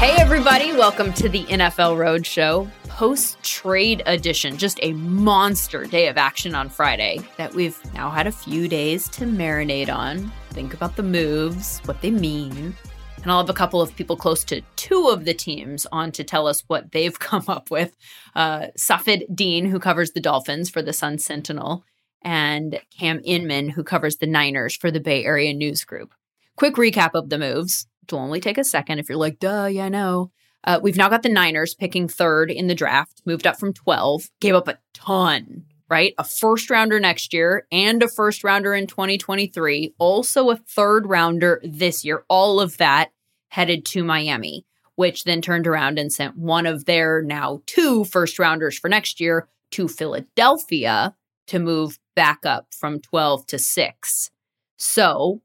Hey, everybody, welcome to the NFL Roadshow post trade edition. Just a monster day of action on Friday that we've now had a few days to marinate on, think about the moves, what they mean. And I'll have a couple of people close to two of the teams on to tell us what they've come up with. Uh, Safid Deen, who covers the Dolphins for the Sun Sentinel, and Cam Inman, who covers the Niners for the Bay Area News Group. Quick recap of the moves. It'll only take a second if you're like, duh, yeah, I know. Uh, we've now got the Niners picking third in the draft, moved up from 12, gave up a ton, right? A first rounder next year and a first rounder in 2023, also a third rounder this year. All of that headed to Miami, which then turned around and sent one of their now two first rounders for next year to Philadelphia to move back up from 12 to 6. So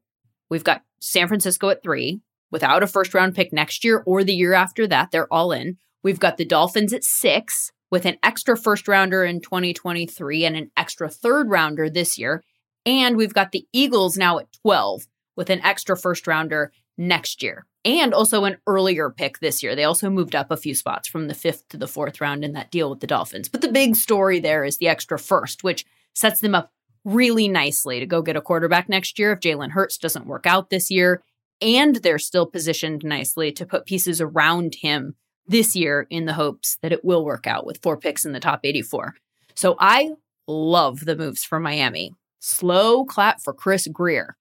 we've got San Francisco at three, without a first round pick next year or the year after that. They're all in. We've got the Dolphins at six with an extra first rounder in 2023 and an extra third rounder this year. And we've got the Eagles now at 12 with an extra first rounder next year and also an earlier pick this year. They also moved up a few spots from the fifth to the fourth round in that deal with the Dolphins. But the big story there is the extra first, which sets them up really nicely to go get a quarterback next year if Jalen Hurts doesn't work out this year and they're still positioned nicely to put pieces around him this year in the hopes that it will work out with four picks in the top 84. So I love the moves for Miami. Slow clap for Chris Grier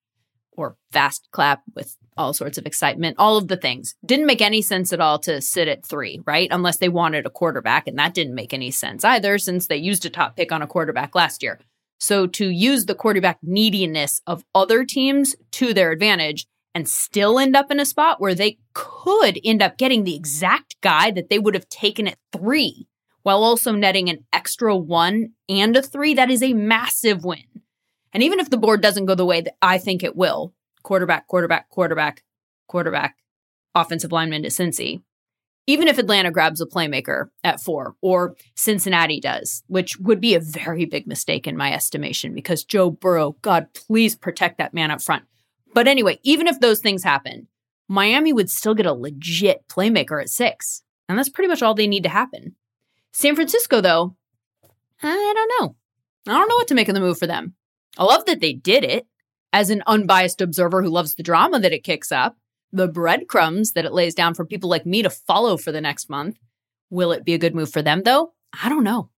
or fast clap with all sorts of excitement, all of the things. Didn't make any sense at all to sit at three, right? Unless they wanted a quarterback. And that didn't make any sense either since they used a top pick on a quarterback last year. So to use the quarterback neediness of other teams to their advantage and still end up in a spot where they could end up getting the exact guy that they would have taken at three while also netting an extra one and a three. That is a massive win. And even if the board doesn't go the way that I think it will, quarterback, quarterback, quarterback, quarterback, offensive lineman to Cincy, even if Atlanta grabs a playmaker at four or Cincinnati does, which would be a very big mistake in my estimation because Joe Burrow, God, please protect that man up front. But anyway, even if those things happen, Miami would still get a legit playmaker at six. And that's pretty much all they need to happen. San Francisco, though, I don't know. I don't know what to make of the move for them. I love that they did it as an unbiased observer who loves the drama that it kicks up, the breadcrumbs that it lays down for people like me to follow for the next month. Will it be a good move for them, though? I don't know.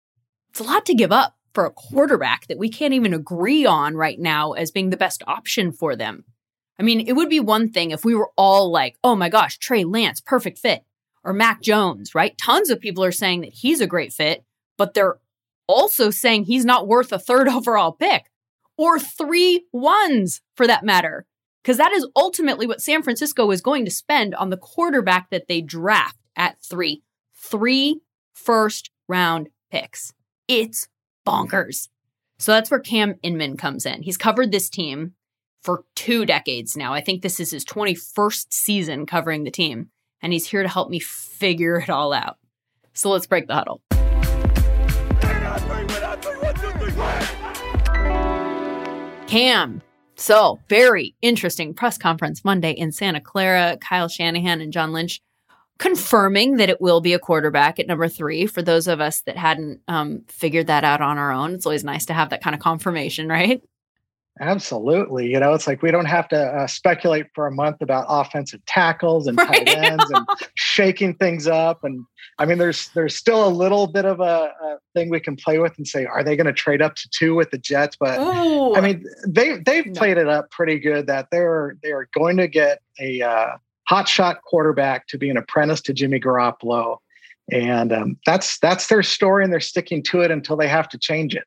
It's a lot to give up for a quarterback that we can't even agree on right now as being the best option for them. I mean, it would be one thing if we were all like, oh my gosh, Trey Lance, perfect fit, or Mac Jones, right? Tons of people are saying that he's a great fit, but they're also saying he's not worth a third overall pick or three ones for that matter. Because that is ultimately what San Francisco is going to spend on the quarterback that they draft at three. Three first round picks. It's bonkers. So that's where Cam Inman comes in. He's covered this team for two decades now. I think this is his 21st season covering the team, and he's here to help me figure it all out. So let's break the huddle. Cam. So, very interesting press conference Monday in Santa Clara. Kyle Shanahan and John Lynch confirming that it will be a quarterback at number three for those of us that hadn't um, figured that out on our own. It's always nice to have that kind of confirmation, right? Absolutely. You know, it's like we don't have to uh, speculate for a month about offensive tackles and right. tight ends and shaking things up. And I mean, there's there's still a little bit of a, a thing we can play with and say, are they going to trade up to two with the Jets? But Ooh. I mean, they they've played it up pretty good that they're they're going to get a uh, hot shot quarterback to be an apprentice to Jimmy Garoppolo, and um, that's that's their story, and they're sticking to it until they have to change it.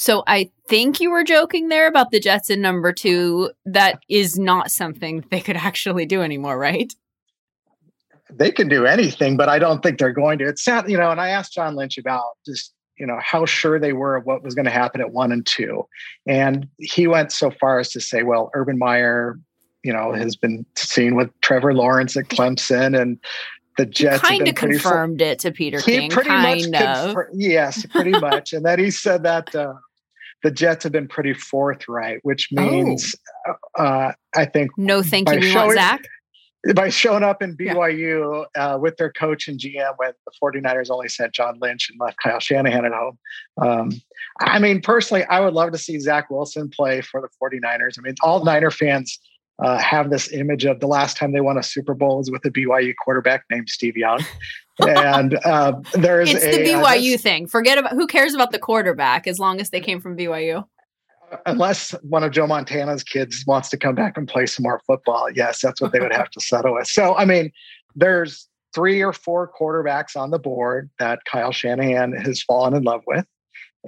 So I think you were joking there about the Jets in number two. That is not something they could actually do anymore, right? They can do anything, but I don't think they're going to. It's sad, you know. And I asked John Lynch about just you know how sure they were of what was going to happen at one and two, and he went so far as to say, "Well, Urban Meyer, you know, has been seen with Trevor Lawrence at Clemson, and the Jets kind of confirmed it to Peter King. Pretty kind much of. Confir- yes, pretty much. and then he said that uh, the Jets have been pretty forthright, which means oh. uh, I think no, thank you. Showing, Zach. by showing up in BYU yeah. uh, with their coach and GM when the 49ers only sent John Lynch and left Kyle Shanahan at home. Um, I mean, personally, I would love to see Zach Wilson play for the 49ers. I mean, all Niner fans uh, have this image of the last time they won a Super Bowl was with a BYU quarterback named Steve Young. and uh, there's it's a, the BYU uh, thing. Forget about who cares about the quarterback as long as they came from BYU unless one of Joe Montana's kids wants to come back and play some more football, yes, that's what they would have to settle with. So, I mean, there's three or four quarterbacks on the board that Kyle Shanahan has fallen in love with,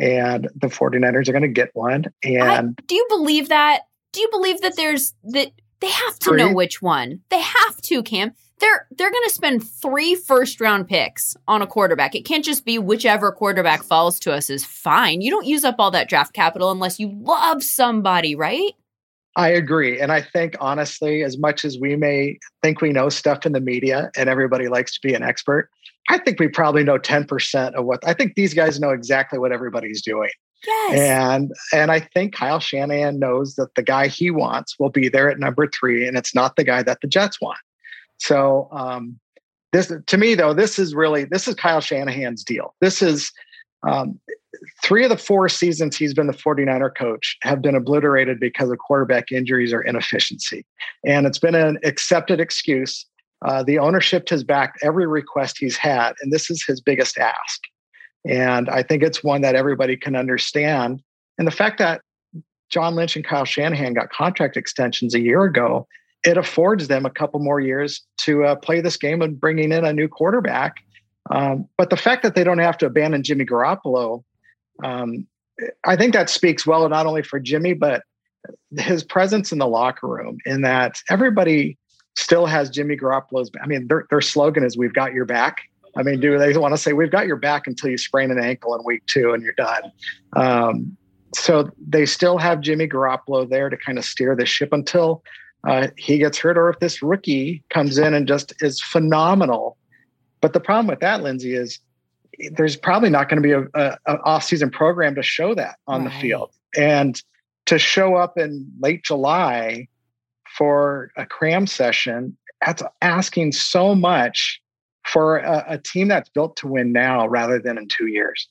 and the 49ers are going to get one. And I, do you believe that? Do you believe that there's that they have to three? know which one? They have to, Cam they're they're going to spend three first round picks on a quarterback. It can't just be whichever quarterback falls to us is fine. You don't use up all that draft capital unless you love somebody, right? I agree. And I think honestly, as much as we may think we know stuff in the media and everybody likes to be an expert, I think we probably know 10% of what I think these guys know exactly what everybody's doing. Yes. And and I think Kyle Shanahan knows that the guy he wants will be there at number three, and it's not the guy that the Jets want. So um, this to me though, this is really this is Kyle Shanahan's deal. This is um, three of the four seasons he's been the 49er coach have been obliterated because of quarterback injuries or inefficiency. And it's been an accepted excuse. Uh, the ownership has backed every request he's had, and this is his biggest ask. And I think it's one that everybody can understand. And the fact that John Lynch and Kyle Shanahan got contract extensions a year ago it affords them a couple more years to uh, play this game and bringing in a new quarterback. Um, but the fact that they don't have to abandon Jimmy Garoppolo, um, I think that speaks well not only for Jimmy but his presence in the locker room. In that everybody still has Jimmy Garoppolo's. I mean, their their slogan is "We've got your back." I mean, do they want to say "We've got your back" until you sprain an ankle in week two and you're done? Um, so they still have Jimmy Garoppolo there to kind of steer the ship until uh, he gets hurt, or if this rookie comes in and just is phenomenal. But the problem with that, Lindsay, is there's probably not going to be a, a, a off-season program to show that on right. the field, and to show up in late July for a cram session, that's asking so much for a, a team that's built to win now rather than in two years.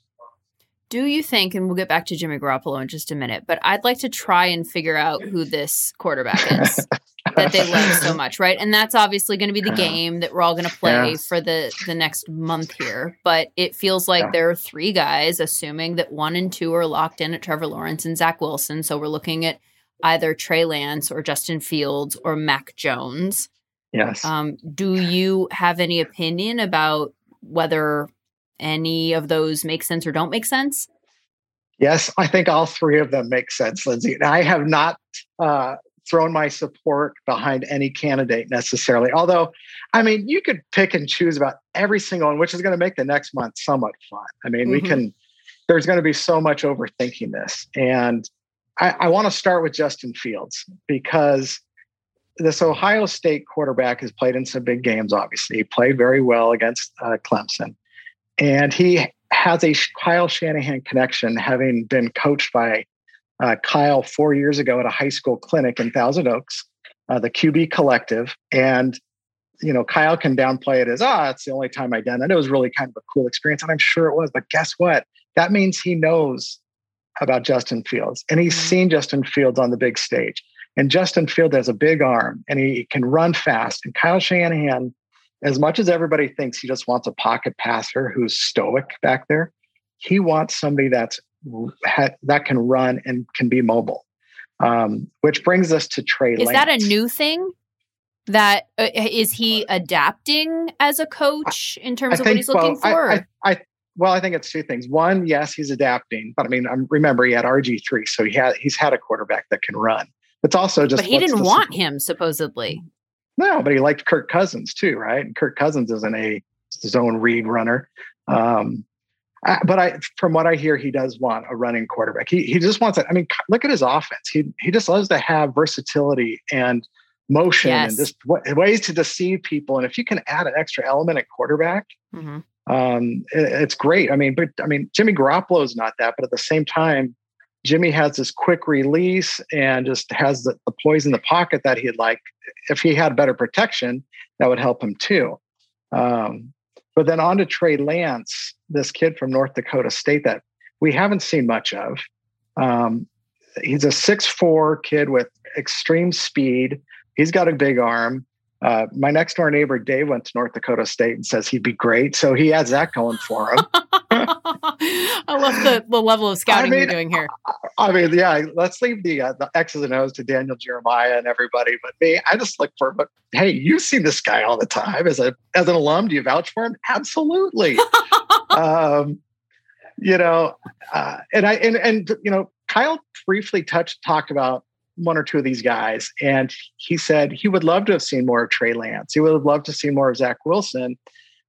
Do you think, and we'll get back to Jimmy Garoppolo in just a minute, but I'd like to try and figure out who this quarterback is that they love so much, right? And that's obviously going to be the game that we're all going to play yeah. for the the next month here. But it feels like yeah. there are three guys, assuming that one and two are locked in at Trevor Lawrence and Zach Wilson. So we're looking at either Trey Lance or Justin Fields or Mac Jones. Yes. Um, do you have any opinion about whether any of those make sense or don't make sense? Yes, I think all three of them make sense, Lindsay. I have not uh, thrown my support behind any candidate necessarily. Although, I mean, you could pick and choose about every single one, which is going to make the next month somewhat fun. I mean, mm-hmm. we can, there's going to be so much overthinking this. And I, I want to start with Justin Fields because this Ohio State quarterback has played in some big games, obviously. He played very well against uh, Clemson. And he has a Kyle Shanahan connection, having been coached by uh, Kyle four years ago at a high school clinic in Thousand Oaks, uh, the QB Collective. And, you know, Kyle can downplay it as, ah, oh, it's the only time I've done that. It was really kind of a cool experience. And I'm sure it was. But guess what? That means he knows about Justin Fields and he's mm-hmm. seen Justin Fields on the big stage. And Justin Fields has a big arm and he can run fast. And Kyle Shanahan as much as everybody thinks he just wants a pocket passer who's stoic back there, he wants somebody that's that can run and can be mobile. Um, which brings us to Trey. Is Lance. that a new thing? That uh, is he adapting as a coach in terms of what he's looking well, for? I, I, I, well, I think it's two things. One, yes, he's adapting, but I mean, I'm, remember he had RG three, so he had he's had a quarterback that can run. It's also just. But he didn't want him supposedly. No, but he liked Kirk Cousins too, right? And Kirk Cousins isn't a zone read runner. Um, I, but I, from what I hear, he does want a running quarterback. He he just wants it. I mean, look at his offense. He he just loves to have versatility and motion yes. and just w- ways to deceive people. And if you can add an extra element at quarterback, mm-hmm. um, it, it's great. I mean, but I mean, Jimmy Garoppolo is not that, but at the same time, Jimmy has this quick release and just has the, the poise in the pocket that he'd like. If he had better protection, that would help him too. Um, but then on to Trey Lance, this kid from North Dakota State that we haven't seen much of. Um, he's a six-four kid with extreme speed. He's got a big arm. Uh, my next door neighbor Dave went to North Dakota State and says he'd be great, so he has that going for him. I love the, the level of scouting I mean, you're doing here. I mean, yeah, let's leave the uh, the X's and O's to Daniel Jeremiah and everybody, but me, I just look for. But hey, you see this guy all the time as a as an alum. Do you vouch for him? Absolutely. um, you know, uh, and I and and you know, Kyle briefly touched talked about one or two of these guys, and he said he would love to have seen more of Trey Lance. He would have loved to see more of Zach Wilson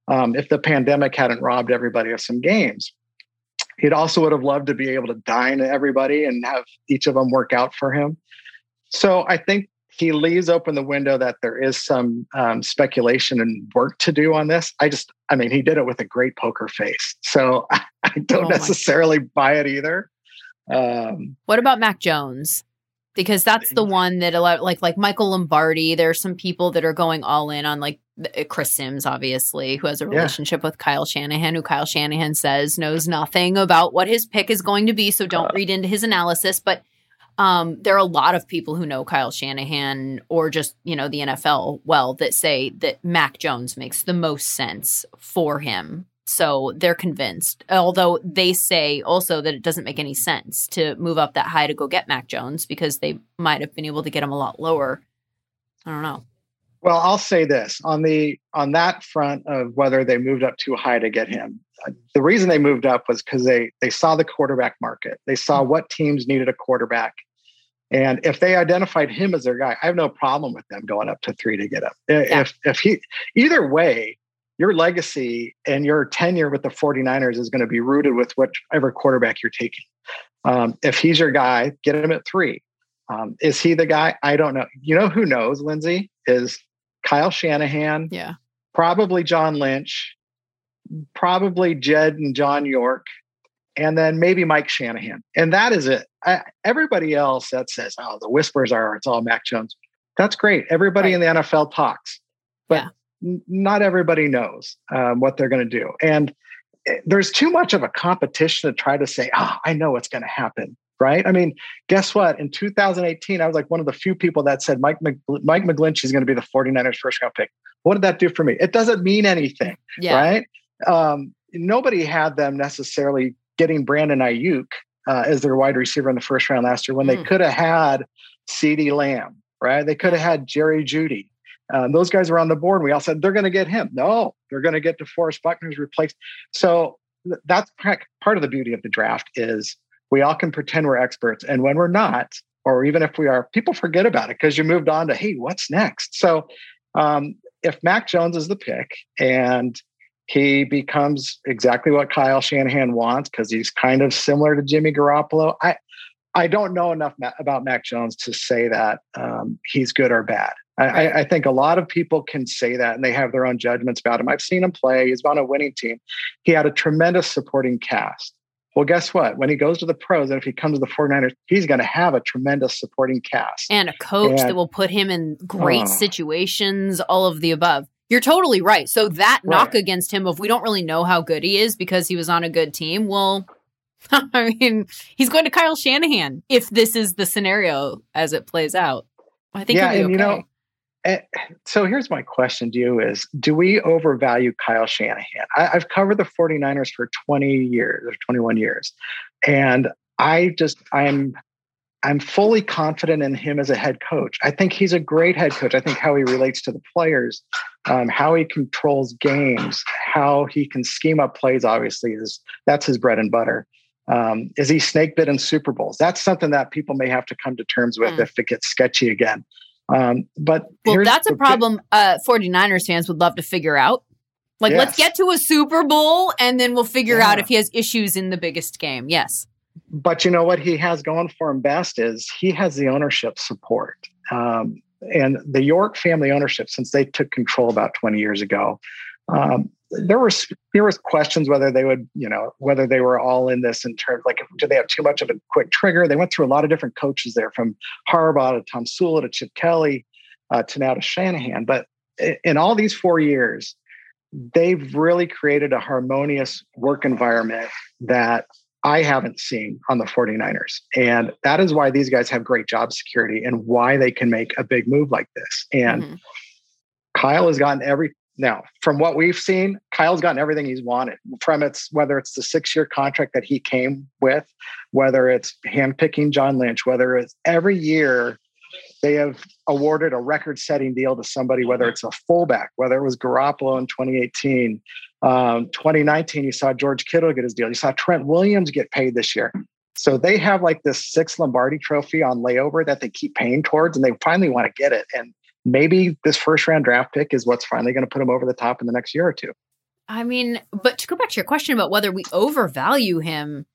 um, if the pandemic hadn't robbed everybody of some games. He'd also would have loved to be able to dine everybody and have each of them work out for him. So I think he leaves open the window that there is some um, speculation and work to do on this. I just, I mean, he did it with a great poker face. So I don't oh necessarily buy it either. Um, what about Mac Jones? Because that's the one that a lot like like Michael Lombardi. There are some people that are going all in on like uh, Chris Sims, obviously, who has a relationship yeah. with Kyle Shanahan, who Kyle Shanahan says knows nothing about what his pick is going to be. So don't uh, read into his analysis. But um, there are a lot of people who know Kyle Shanahan or just you know the NFL well that say that Mac Jones makes the most sense for him so they're convinced, although they say also that it doesn't make any sense to move up that high to go get Mac Jones because they might have been able to get him a lot lower. I don't know. Well, I'll say this on the on that front of whether they moved up too high to get him. Uh, the reason they moved up was because they they saw the quarterback market. They saw mm-hmm. what teams needed a quarterback, and if they identified him as their guy, I have no problem with them going up to three to get him. Yeah. If if he either way, your legacy and your tenure with the 49ers is going to be rooted with whatever quarterback you're taking. Um, if he's your guy, get him at three. Um, is he the guy? I don't know. You know who knows, Lindsay? Is Kyle Shanahan. Yeah. Probably John Lynch. Probably Jed and John York. And then maybe Mike Shanahan. And that is it. I, everybody else that says, oh, the whispers are it's all Mac Jones. That's great. Everybody right. in the NFL talks. But yeah not everybody knows um, what they're going to do. And eh, there's too much of a competition to try to say, ah, oh, I know what's going to happen. Right. I mean, guess what? In 2018, I was like one of the few people that said Mike, Mc, Mike McGlinchey is going to be the 49ers first round pick. What did that do for me? It doesn't mean anything. Yeah. Right. Um, nobody had them necessarily getting Brandon Aiyuk uh, as their wide receiver in the first round last year when mm. they could have had CeeDee Lamb, right? They could have had Jerry Jeudy. Um, those guys were on the board. We all said they're going to get him. No, they're going to get DeForest Buckner's replaced. So th- that's part of the beauty of the draft is we all can pretend we're experts, and when we're not, or even if we are, people forget about it because you moved on to hey, what's next? So um, if Mac Jones is the pick and he becomes exactly what Kyle Shanahan wants because he's kind of similar to Jimmy Garoppolo. I I don't know enough about Mac Jones to say that um, he's good or bad. I, I, think a lot of people can say that and they have their own judgments about him. I've seen him play. He's on a winning team. He had a tremendous supporting cast. Well, guess what? When he goes to the pros and if he comes to the 49ers, he's going to have a tremendous supporting cast. And a coach and, that will put him in great uh, situations, all of the above. You're totally right. So that right. knock against him of we don't really know how good he is because he was on a good team. Well, I mean, he's going to Kyle Shanahan if this is the scenario as it plays out. I think yeah, and okay. you know, so here's my question to you is do we overvalue kyle shanahan? I, have covered the 49ers for 20 years or 21 years and i just i'm i'm fully confident in him as a head coach. I think he's a great head coach. I think how he relates to the players um, how he controls games how he can scheme up plays obviously is that's his bread and butter. Um, is he snake bit in super bowls? That's something that people may have to come to terms with mm. if it gets sketchy again um, but well, that's a problem uh, 49ers fans would love to figure out. Like, yes. let's get to a Super Bowl and then we'll figure yeah. out if he has issues in the biggest game. Yes. But you know what he has going for him best is he has the ownership support. Um, and the York family ownership, since they took control about 20 years ago, um, there were there was questions whether they would, you know, whether they were all in this in terms like do they have too much of a quick trigger? They went through a lot of different coaches there, from Harbaugh to Tomsula to Chip Kelly uh, to now to Shanahan. But in all these four years, they've really created a harmonious work environment that I haven't seen on the 49ers. And that is why these guys have great job security and why they can make a big move like this. And mm-hmm. Kyle has gotten every now from what we've seen, Kyle's gotten everything he's wanted from it's whether it's the six year contract that he came with, whether it's handpicking John Lynch, whether it's every year they have awarded a record setting deal to somebody, whether it's a fullback, whether it was Garoppolo in 2018. Um, 2019, you saw George Kittle get his deal. You saw Trent Williams get paid this year. So they have like this six Lombardi trophy on layover that they keep paying towards, and they finally want to get it. And maybe this first round draft pick is what's finally going to put him over the top in the next year or two. I mean, but to go back to your question about whether we overvalue him,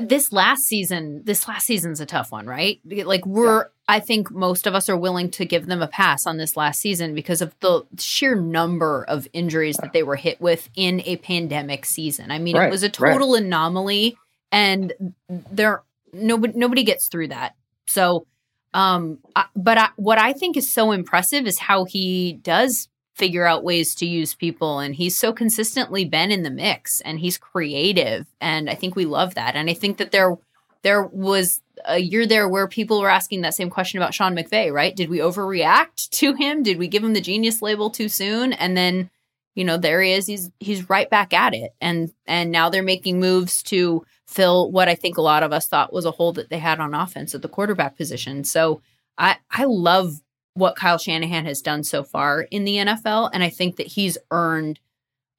this last season, this last season's a tough one, right? Like we're, yeah. I think most of us are willing to give them a pass on this last season because of the sheer number of injuries that they were hit with in a pandemic season. I mean, right. it was a total right. anomaly, and there nobody nobody gets through that. So, um, I, but I, what I think is so impressive is how he does figure out ways to use people and he's so consistently been in the mix and he's creative and I think we love that. And I think that there there was a year there where people were asking that same question about Sean McVay, right? Did we overreact to him? Did we give him the genius label too soon? And then, you know, there he is. He's he's right back at it. And and now they're making moves to fill what I think a lot of us thought was a hole that they had on offense at the quarterback position. So I I love what Kyle Shanahan has done so far in the NFL, and I think that he's earned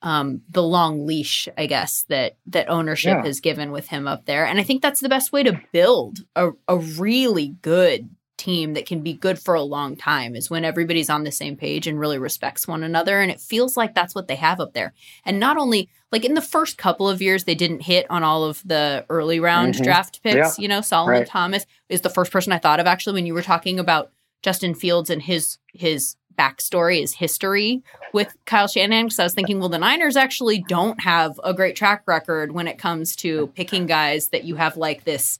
um, the long leash, I guess that that ownership yeah. has given with him up there, and I think that's the best way to build a, a really good team that can be good for a long time is when everybody's on the same page and really respects one another and it feels like that's what they have up there and not only like in the first couple of years they didn't hit on all of the early round mm-hmm. draft picks yeah. you know solomon right. thomas is the first person i thought of actually when you were talking about Justin Fields and his his backstory, his history with Kyle Shanahan. Because I was thinking, well, the Niners actually don't have a great track record when it comes to picking guys that you have like this,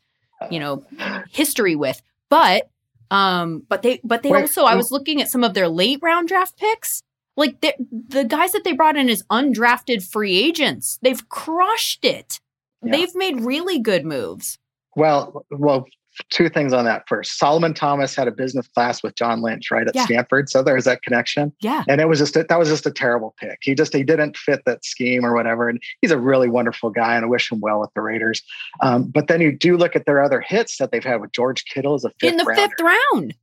you know, history with. But um, but they but they Wait, also I was looking at some of their late round draft picks. Like the guys that they brought in as undrafted free agents, they've crushed it. Yeah. They've made really good moves. Well, well, two things on that first. Solomon Thomas had a business class with John Lynch, right at yeah. Stanford. So there's that connection. Yeah. And it was just a, that was just a terrible pick. He just he didn't fit that scheme or whatever. And he's a really wonderful guy, and I wish him well with the Raiders. Um, but then you do look at their other hits that they've had with George Kittle as a fifth in the rounder. fifth round.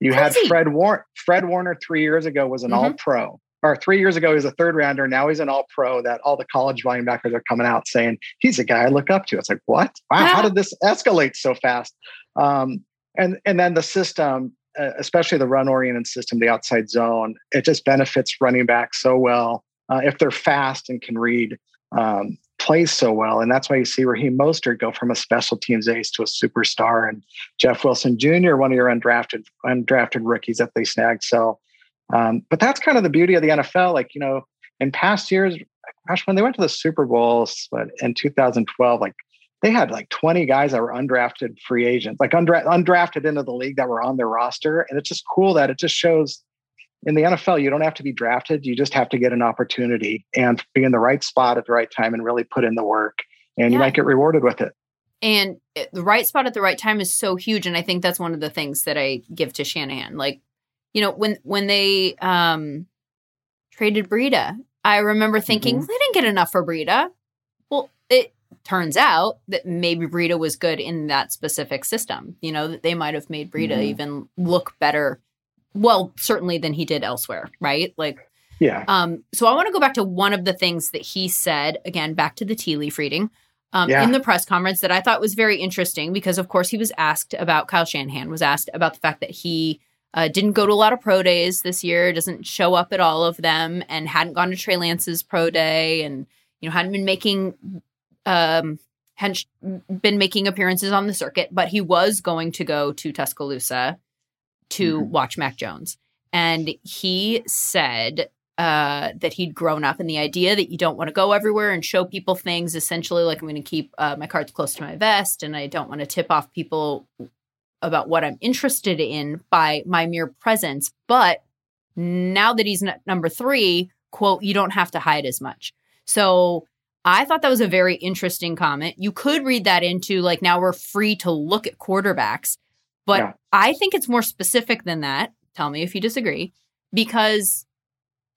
You Crazy. had Fred Warner. Fred Warner three years ago was an mm-hmm. All Pro or three years ago, he was a third rounder. Now he's an all pro that all the college volume backers are coming out saying he's a guy I look up to. It's like, what? Wow, yeah. how did this escalate so fast? Um, and, and then the system, uh, especially the run oriented system, the outside zone, it just benefits running back so well uh, if they're fast and can read um, plays so well. And that's why you see Raheem Mostert go from a special teams ace to a superstar and Jeff Wilson Jr., one of your undrafted, undrafted rookies that they snagged. So um, but that's kind of the beauty of the NFL. Like, you know, in past years, gosh, when they went to the Super Bowls but in 2012, like they had like 20 guys that were undrafted free agents, like undra- undrafted into the league that were on their roster. And it's just cool that it just shows in the NFL, you don't have to be drafted. You just have to get an opportunity and be in the right spot at the right time and really put in the work. And yeah. you might get rewarded with it. And the right spot at the right time is so huge. And I think that's one of the things that I give to Shanahan. Like you know, when when they um traded Breida, I remember thinking mm-hmm. they didn't get enough for Breida. Well, it turns out that maybe Breida was good in that specific system. You know, that they might have made Breida mm-hmm. even look better. Well, certainly than he did elsewhere, right? Like yeah. Um, so I want to go back to one of the things that he said, again, back to the tea leaf reading. Um, yeah. in the press conference that I thought was very interesting because, of course, he was asked about Kyle Shanahan was asked about the fact that he uh, didn't go to a lot of pro days this year, doesn't show up at all of them, and hadn't gone to Trey Lance's pro day, and you know hadn't been making um hadn't been making appearances on the circuit, but he was going to go to Tuscaloosa to mm-hmm. watch Mac Jones, and he said uh, that he'd grown up in the idea that you don't want to go everywhere and show people things. Essentially, like I'm going to keep uh, my cards close to my vest, and I don't want to tip off people about what I'm interested in by my mere presence. But now that he's n- number three, quote, you don't have to hide as much. So I thought that was a very interesting comment. You could read that into like now we're free to look at quarterbacks, but yeah. I think it's more specific than that. Tell me if you disagree, because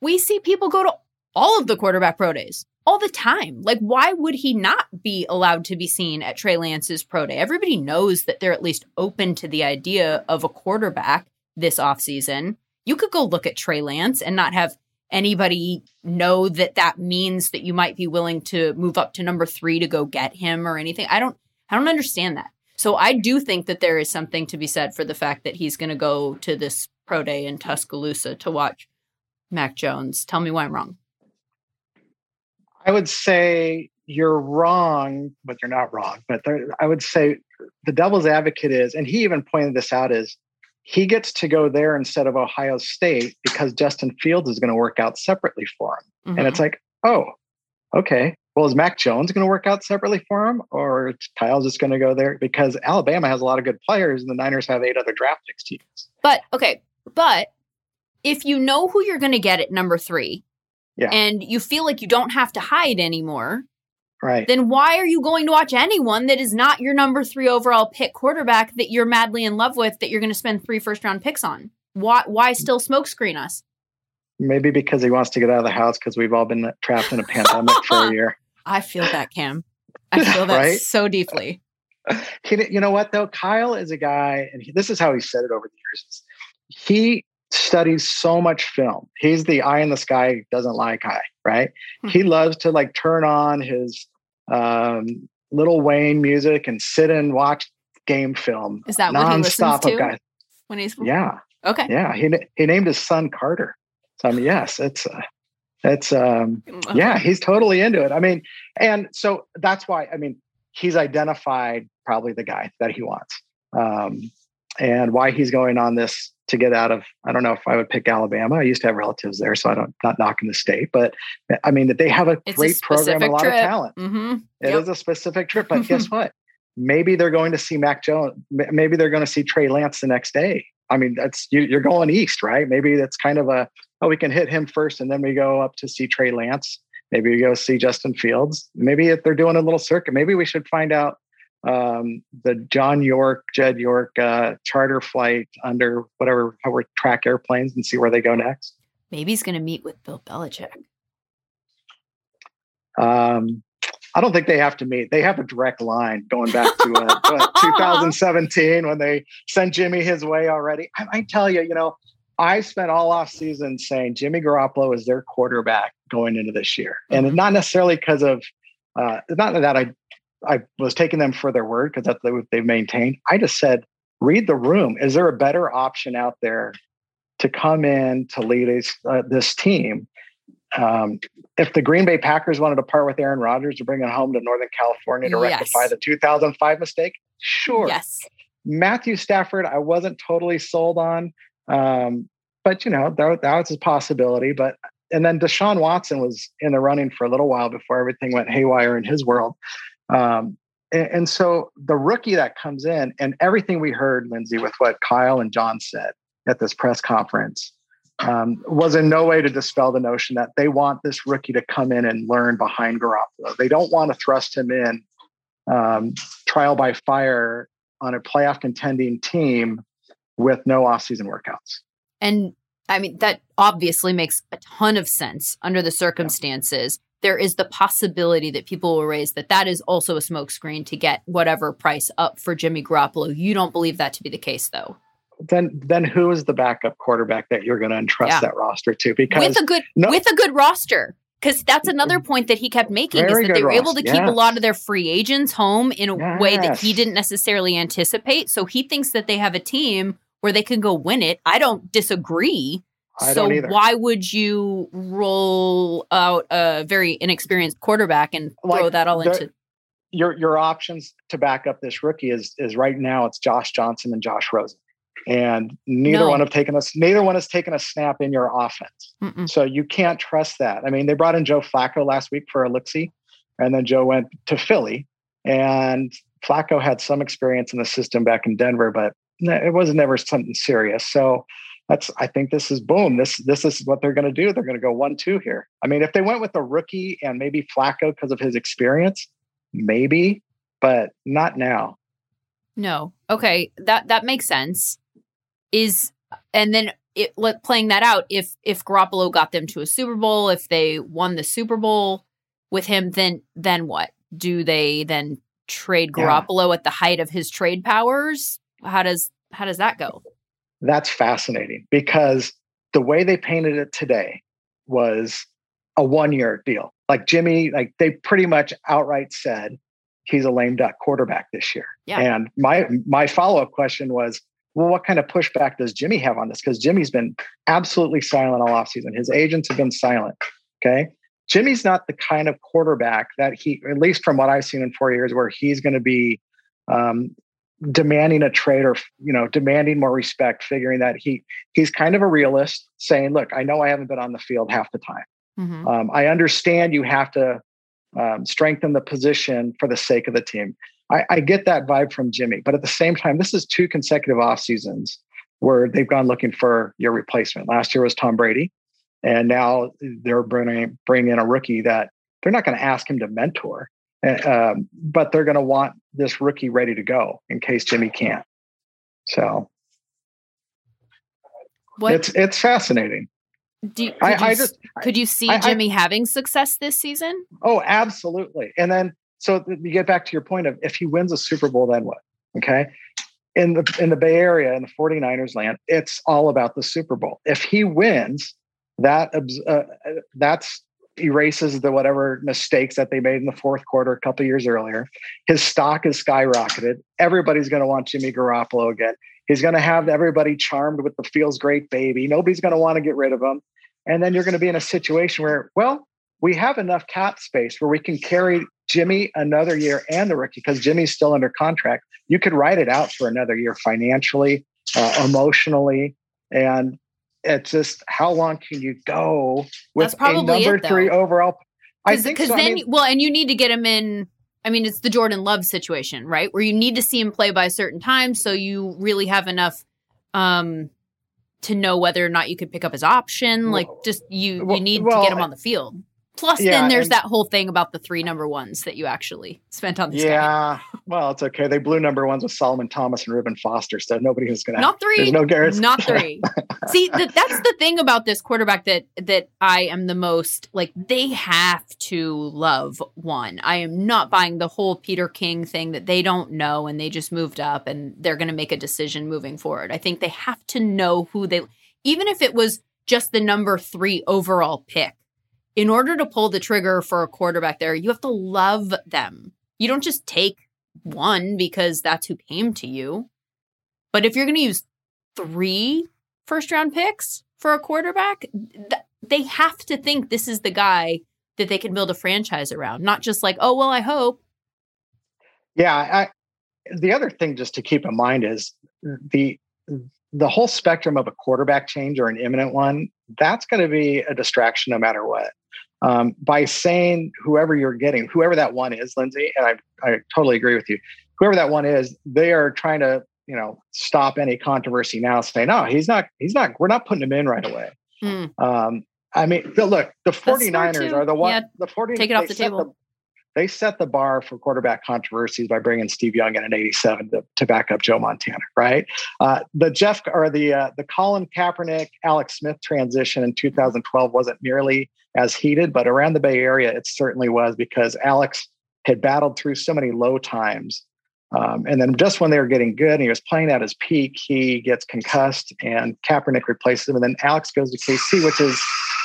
we see people go to all of the quarterback pro days all the time. Like, why would he not be allowed to be seen at Trey Lance's pro day? Everybody knows that they're at least open to the idea of a quarterback this offseason. You could go look at Trey Lance and not have anybody know that that means that you might be willing to move up to number three to go get him or anything. I don't, I don't understand that. So I do think that there is something to be said for the fact that he's going to go to this pro day in Tuscaloosa to watch Mac Jones. Tell me why I'm wrong. I would say you're wrong, but you're not wrong. But there, I would say the devil's advocate is, and he even pointed this out, is he gets to go there instead of Ohio State because Justin Fields is going to work out separately for him. Mm-hmm. And it's mm-hmm. like, oh, okay. Well, is Mac Jones going to work out separately for him, or Kyle's just going to go there because Alabama has a lot of good players, and the Niners have eight other draft picks teams. But okay, but if you know who you're going to get at number three, yeah. and you feel like you don't have to hide anymore, Right. Then why are you going to watch anyone that is not your number three overall pick quarterback that you're madly in love with that you're going to spend three first round picks on? Why why mm. still smokescreen us? Maybe because he wants to get out of the house because we've all been trapped in a pandemic for a year. I feel that, Cam. I feel that right? so deeply. He, you know what though? Kyle is a guy, and he, this is how he said it over the years. He studies so much film. He's the eye in the sky doesn't lie guy, right? Mm-hmm. He loves to like turn on his um, Lil Wayne music and sit and watch game film. Is that what he listens to guys. when he's yeah okay yeah he he named his son Carter. So I mean yes it's uh, it's um yeah he's totally into it. I mean and so that's why I mean he's identified probably the guy that he wants um, and why he's going on this to get out of i don't know if i would pick alabama. I used to have relatives there so i don't not knocking the state but i mean that they have a it's great a program a lot trip. of talent. Mm-hmm. It yep. is a specific trip but guess what? Maybe they're going to see mac jones maybe they're going to see trey lance the next day. I mean that's you, you're going east right? Maybe that's kind of a oh we can hit him first and then we go up to see trey lance. Maybe we go see justin fields. Maybe if they're doing a little circuit maybe we should find out um, the John York, Jed York uh, charter flight under whatever how we track airplanes and see where they go next. Maybe he's going to meet with Bill Belichick. Um, I don't think they have to meet. They have a direct line going back to uh, 2017 when they sent Jimmy his way already. I, I tell you, you know, I spent all off season saying Jimmy Garoppolo is their quarterback going into this year, mm-hmm. and not necessarily because of uh, not that I I was taking them for their word because that's what they've maintained. I just said, read the room. Is there a better option out there to come in to lead a, uh, this team? Um, if the Green Bay Packers wanted to part with Aaron Rodgers to bring him home to Northern California to yes. rectify the 2005 mistake, sure. Yes. Matthew Stafford, I wasn't totally sold on, um, but you know that, that was a possibility. But and then Deshaun Watson was in the running for a little while before everything went haywire in his world. Um, and, and, so the rookie that comes in, and everything we heard, Lindsay, with what Kyle and John said at this press conference, um, was in no way to dispel the notion that they want this rookie to come in and learn behind Garoppolo. They don't want to thrust him in um, trial by fire on a playoff contending team with no offseason workouts. And I mean, that obviously makes a ton of sense under the circumstances there is the possibility that people will raise that that is also a smokescreen to get whatever price up for Jimmy Garoppolo. You don't believe that to be the case, though. Then, then who is the backup quarterback that you're going to entrust yeah. that roster to? Because with a good no, with a good roster, because that's another point that he kept making is that they were roster. able to yes. keep a lot of their free agents home in a yes. way that he didn't necessarily anticipate. So he thinks that they have a team where they can go win it. I don't disagree. I so why would you roll out a very inexperienced quarterback and like throw that all the, into your your options to back up this rookie is is right now it's Josh Johnson and Josh Rosen. and neither No. one have taken us. Neither one has taken a snap in your offense. Mm-mm. So you can't trust that. I mean, they brought in Joe Flacco last week for Elixir, and then Joe went to Philly, and Flacco had some experience in the system back in Denver, but it was never something serious. So that's I think this is boom. This this is what they're going to do. They're going to go one two here. I mean, if they went with a rookie and maybe Flacco because of his experience, maybe, but not now. No. Okay, that that makes sense. Is and then it let playing that out if if Garoppolo got them to a Super Bowl, if they won the Super Bowl with him, then then what? Do they then trade Yeah. Garoppolo at the height of his trade powers? How does how does that go? That's fascinating because the way they painted it today was a one year deal. Like Jimmy, like they pretty much outright said he's a lame duck quarterback this year. Yeah. And my my follow up question was, well, what kind of pushback does Jimmy have on this? Because Jimmy's been absolutely silent all offseason. His agents have been silent. Okay. Jimmy's not the kind of quarterback that he, at least from what I've seen in four years, where he's going to be um, demanding a trade or you know demanding more respect figuring that he he's kind of a realist saying look i know i haven't been on the field half the time. Mhm. um, i understand you have to um, strengthen the position for the sake of the team. I, I get that vibe from jimmy but at the same time this is two consecutive off seasons where they've gone looking for your replacement. Last year was tom brady and now they're bringing bringing in a rookie that they're not going to ask him to mentor uh, but they're going to want this rookie ready to go in case Jimmy can't. So What it's it's fascinating. do you, could, I, you, I just could you see I- I- Jimmy having success this season? oh absolutely. And then so you get back to your point of if he wins a Super Bowl, then what? Okay. In the in the Bay Area in the 49ers land, it's all about the Super Bowl. If he wins, that uh, uh, that's erases the whatever mistakes that they made in the fourth quarter a couple years earlier. His stock is skyrocketed. Everybody's going to want Jimmy Garoppolo again. He's going to have everybody charmed with the feels great baby. Nobody's going to want to get rid of him. And then you're going to be in a situation where, well, we have enough cap space where we can carry Jimmy another year and the rookie because Jimmy's still under contract. You could write it out for another year financially, uh, emotionally, and it's just how long can you go with That's probably a number it, three overall? I think Because so. I then, mean, well, and you need to get him in. I mean, it's the Jordan Love situation, right? Where you need to see him play by a certain time, so you really have enough um, to know whether or not you could pick up his option. Like, just you well- you need to get him on the field. Plus, yeah, then there's and- that whole thing about the three number ones that you actually spent on this guy. yeah. Well, it's okay. They blew number ones with Solomon Thomas and Reuben Foster, so nobody was going to. Not three. There's no guarantee. Not three. See, th- that's the thing about this quarterback that that I am the most like. They have to love one. I am not buying the whole Peter King thing that they don't know and they just moved up and they're going to make a decision moving forward. I think they have to know who they, even if it was just the number three overall pick. In order to pull the trigger for a quarterback there, you have to love them. You don't just take one because that's who came to you. But if you're going to use three first round picks for a quarterback, th- they have to think this is the guy that they can build a franchise around, not just like, oh, well, I hope. Yeah, I, the other thing just to keep in mind is the the whole spectrum of a quarterback change or an imminent one. That's going to be a distraction no matter what. Um, by saying whoever you're getting, whoever that one is, Lindsay, and I I totally agree with you. Whoever that one is, they are trying to you know stop any controversy now. Say no, he's not. He's not. We're not putting him in right away. Hmm. Um, I mean, look, the smart 49ers are the one. Yeah, the 40 take it off they the set table. they set the bar for quarterback controversies by bringing Steve Young in an 87 to, to back up Joe Montana, right? Uh, the Jeff or the uh, the Colin Kaepernick Alex Smith transition in 2012 wasn't nearly as heated, but around the Bay Area it certainly was because Alex had battled through so many low times. Um, and then just when they were getting good and he was playing at his peak, he gets concussed and Kaepernick replaces him. And then Alex goes to KC, which is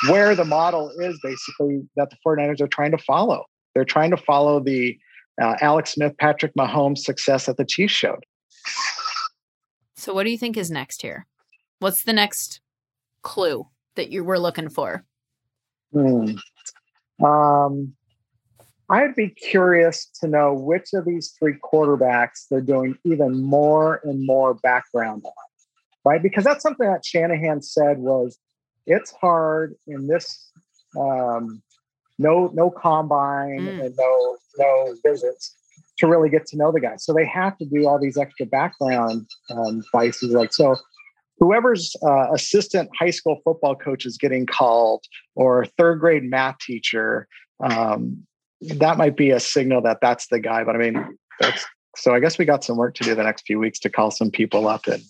where the model is basically that the 49ers are trying to follow. They're trying to follow the uh, Alex Smith, Patrick Mahomes success that the Chiefs showed. So, what do you think is next here? What's the next clue that you were looking for? Hmm. Um, I'd be curious to know which of these three quarterbacks they're doing even more and more background on. right? Because that's something that Shanahan said was it's hard in this um, no no combine mm. and no no visits to really get to know the guy. So they have to do all these extra background um, vices. Like so, whoever's uh, assistant high school football coach is getting called, or third grade math teacher, um, that might be a signal that that's the guy. But I mean, that's so. I guess we got some work to do the next few weeks to call some people up in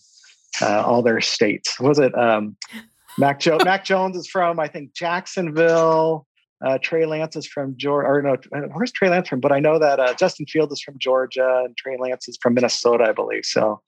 uh, all their states. Was it um, Mac, jo- Mac Jones is from I think Jacksonville. Uh, Trey Lance is from Georgia, or no, where's Trey Lance from? But I know that uh, Justin Field is from Georgia and Trey Lance is from Minnesota, I believe. So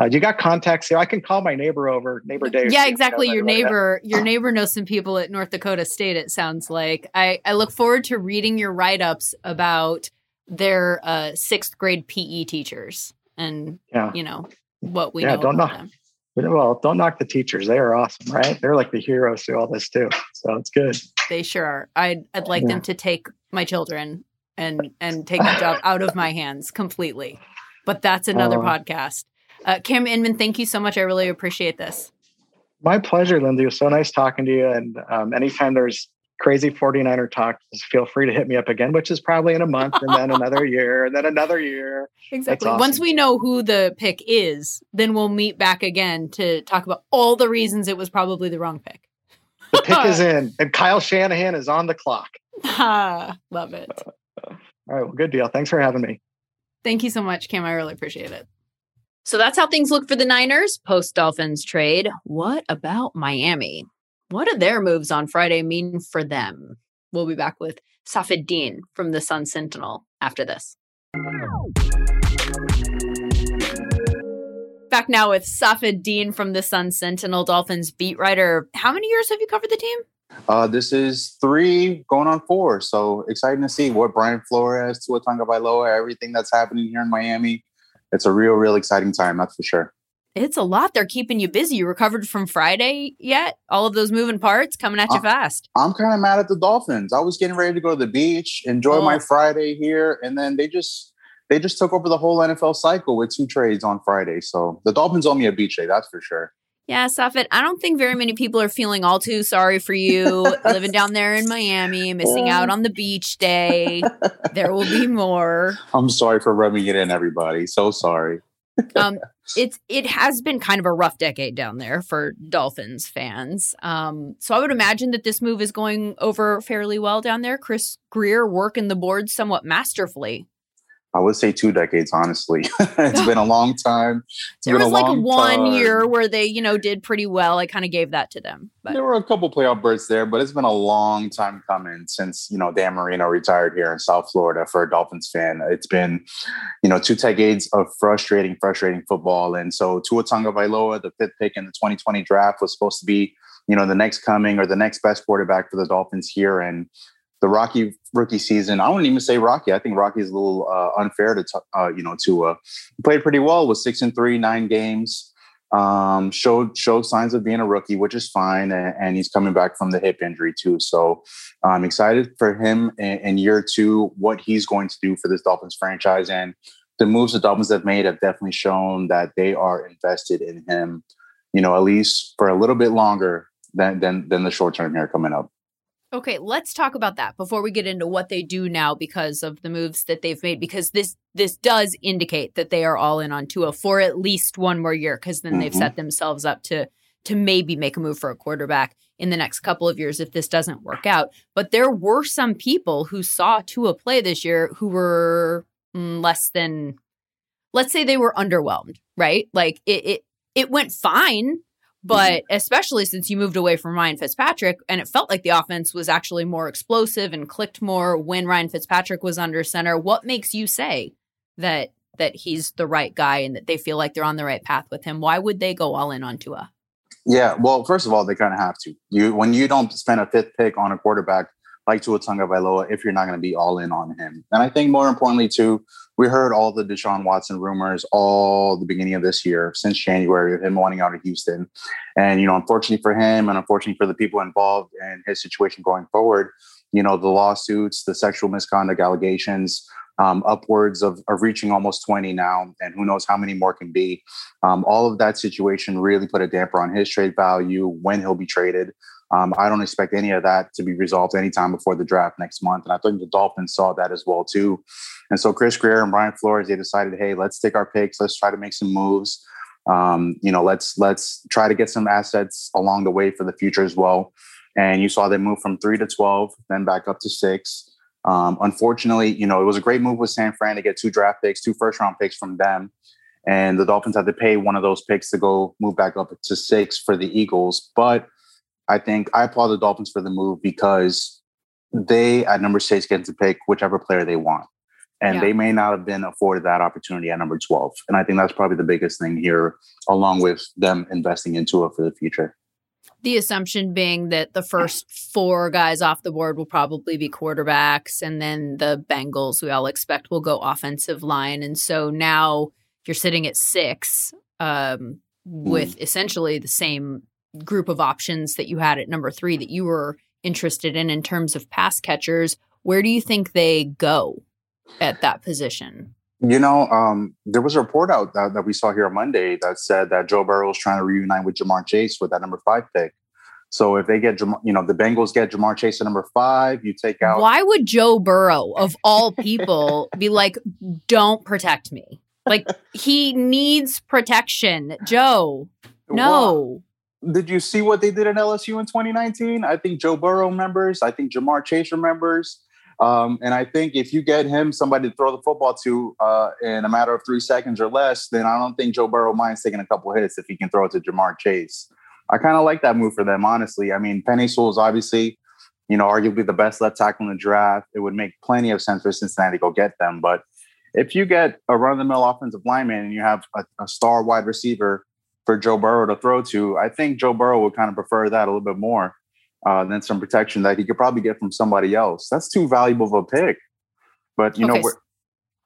uh, you got contacts here. I can call my neighbor over, neighbor Dave. Yeah, exactly. Your neighbor, your neighbor knows some people at North Dakota State. It sounds like. I I look forward to reading your write ups about their uh, sixth grade PE teachers and yeah. you know what we yeah, know. Don't knock. Them. Well, don't knock the teachers. They are awesome, right? They're like the heroes to all this too. So it's good. They sure are. I'd I'd like yeah. them to take my children and and take the job out of my hands completely. But that's another uh, podcast. Uh, Cam Inman, thank you so much. I really appreciate this. My pleasure, Lindsay. It was so nice talking to you. And um, anytime there's crazy 49er talk, just feel free to hit me up again, which is probably in a month and then another year and then another year. Exactly. Awesome. Once we know who the pick is, then we'll meet back again to talk about all the reasons it was probably the wrong pick. The pick is in, and Kyle Shanahan is on the clock. Ah, love it. all right. Well, good deal. Thanks for having me. Thank you so much, Cam. I really appreciate it. So that's how things look for the Niners post Dolphins trade. What about Miami? What do their moves on Friday mean for them? We'll be back with Safid Deen from the Sun Sentinel after this. Back now with Safid Deen from the Sun Sentinel Dolphins beat writer. How many years have you covered the team? Uh, this is three going on four. So exciting to see what Brian Flores, Tua Tagovailoa, everything that's happening here in Miami it's a real, real exciting time. That's for sure. It's a lot. They're keeping you busy. You recovered from Friday yet? All of those moving parts coming at you uh, fast. I'm kind of mad at the Dolphins. I was getting ready to go to the beach, enjoy oh. my Friday here, and then they just they just took over the whole NFL cycle with two trades on Friday. So the Dolphins owe me a beach day, that's for sure. Yeah, Safid, I don't think very many people are feeling all too sorry for you living down there in Miami, missing out on the beach day. There will be more. I'm sorry for rubbing it in, everybody. So sorry. um, it's it has been kind of a rough decade down there for Dolphins fans. Um, so I would imagine that this move is going over fairly well down there. Chris Grier working the board somewhat masterfully. I would say two decades, honestly. it's been a long time. It's there was like one time. year where they, you know, did pretty well. I kind of gave that to them. But. There were a couple playoff berths there, but it's been a long time coming since, you know, Dan Marino retired here in South Florida for a Dolphins fan. It's been, you know, two decades of frustrating, frustrating football. And so Tua Tagovailoa, the fifth pick in the 2020 draft, was supposed to be, you know, the next coming or the next best quarterback for the Dolphins here. And the Rocky rookie season. I wouldn't even say Rocky. I think Rocky is a little uh, unfair to, t- uh, you know, to uh, played pretty well with six and three, nine games. Um, showed showed signs of being a rookie, which is fine, and, and he's coming back from the hip injury too. So I'm excited for him in, in, year two, what he's going to do for this Dolphins franchise, and the moves the Dolphins have made have definitely shown that they are invested in him. You know, at least for a little bit longer than than, than the short term here coming up. Okay, let's talk about that before we get into what they do now because of the moves that they've made because this this does indicate that they are all in on Tua for at least one more year because then mm-hmm. they've set themselves up to to maybe make a move for a quarterback in the next couple of years if this doesn't work out. But there were some people who saw Tua play this year who were mm, less than let's say they were underwhelmed, right? Like it it it went fine but mm-hmm. especially since you moved away from Ryan Fitzpatrick, and it felt like the offense was actually more explosive and clicked more when Ryan Fitzpatrick was under center. What makes you say that that he's the right guy and that they feel like they're on the right path with him? Why would they go all in on Tua? Yeah, well, first of all, they kind of have to. You when you don't spend a fifth pick on a quarterback like Tua Tagovailoa, if you're not going to be all in on him, and I think more importantly too, we heard all the Deshaun Watson rumors all the beginning of this year, since January, of him wanting out of Houston. And, you know, unfortunately for him and unfortunately for the people involved in his situation going forward, you know, the lawsuits, the sexual misconduct allegations, um, upwards of, of reaching almost 20 now, and who knows how many more can be. Um, all of that situation really put a damper on his trade value when he'll be traded. Um, I don't expect any of that to be resolved anytime before the draft next month. And I think the Dolphins saw that as well too. And so Chris Grier and Brian Flores, they decided, hey, let's take our picks, let's try to make some moves. Um, you know, let's let's try to get some assets along the way for the future as well. And you saw them move from three to twelve, then back up to six. Um, unfortunately, you know, it was a great move with San Fran to get two draft picks, two first round picks from them. And the Dolphins had to pay one of those picks to go move back up to six for the Eagles. But I think I applaud the Dolphins for the move because they at number six get to pick whichever player they want. And yeah. they may not have been afforded that opportunity at number 12. And I think that's probably the biggest thing here, along with them investing into it for the future. The assumption being that the first four guys off the board will probably be quarterbacks, and then the Bengals, we all expect, will go offensive line. And so now you're sitting at six um, with mm. essentially the same group of options that you had at number three that you were interested in in terms of pass catchers. Where do you think they go at that position? You know, um, there was a report out that, that, we saw here on Monday that said that Joe Burrow is trying to reunite with Ja'Marr Chase with that number five pick. So if they get, you know, the Bengals get Ja'Marr Chase at number five, you take out. Why would Joe Burrow, of all people, be like, don't protect me? Like, he needs protection. Joe, no did you see what they did at LSU in 2019? I think Joe Burrow remembers. I think Ja'Marr Chase remembers. Um, and I think if you get him somebody to throw the football to uh, in a matter of three seconds or less, then I don't think Joe Burrow minds taking a couple hits if he can throw it to Ja'Marr Chase. I kind of like that move for them, honestly. I mean, Penei Sewell is obviously, you know, arguably the best left tackle in the draft. It would make plenty of sense for Cincinnati to go get them. But if you get a run of the mill offensive lineman and you have a, a star wide receiver for Joe Burrow to throw to. I think Joe Burrow would kind of prefer that a little bit more uh, than some protection that he could probably get from somebody else. That's too valuable of a pick. But you okay. know,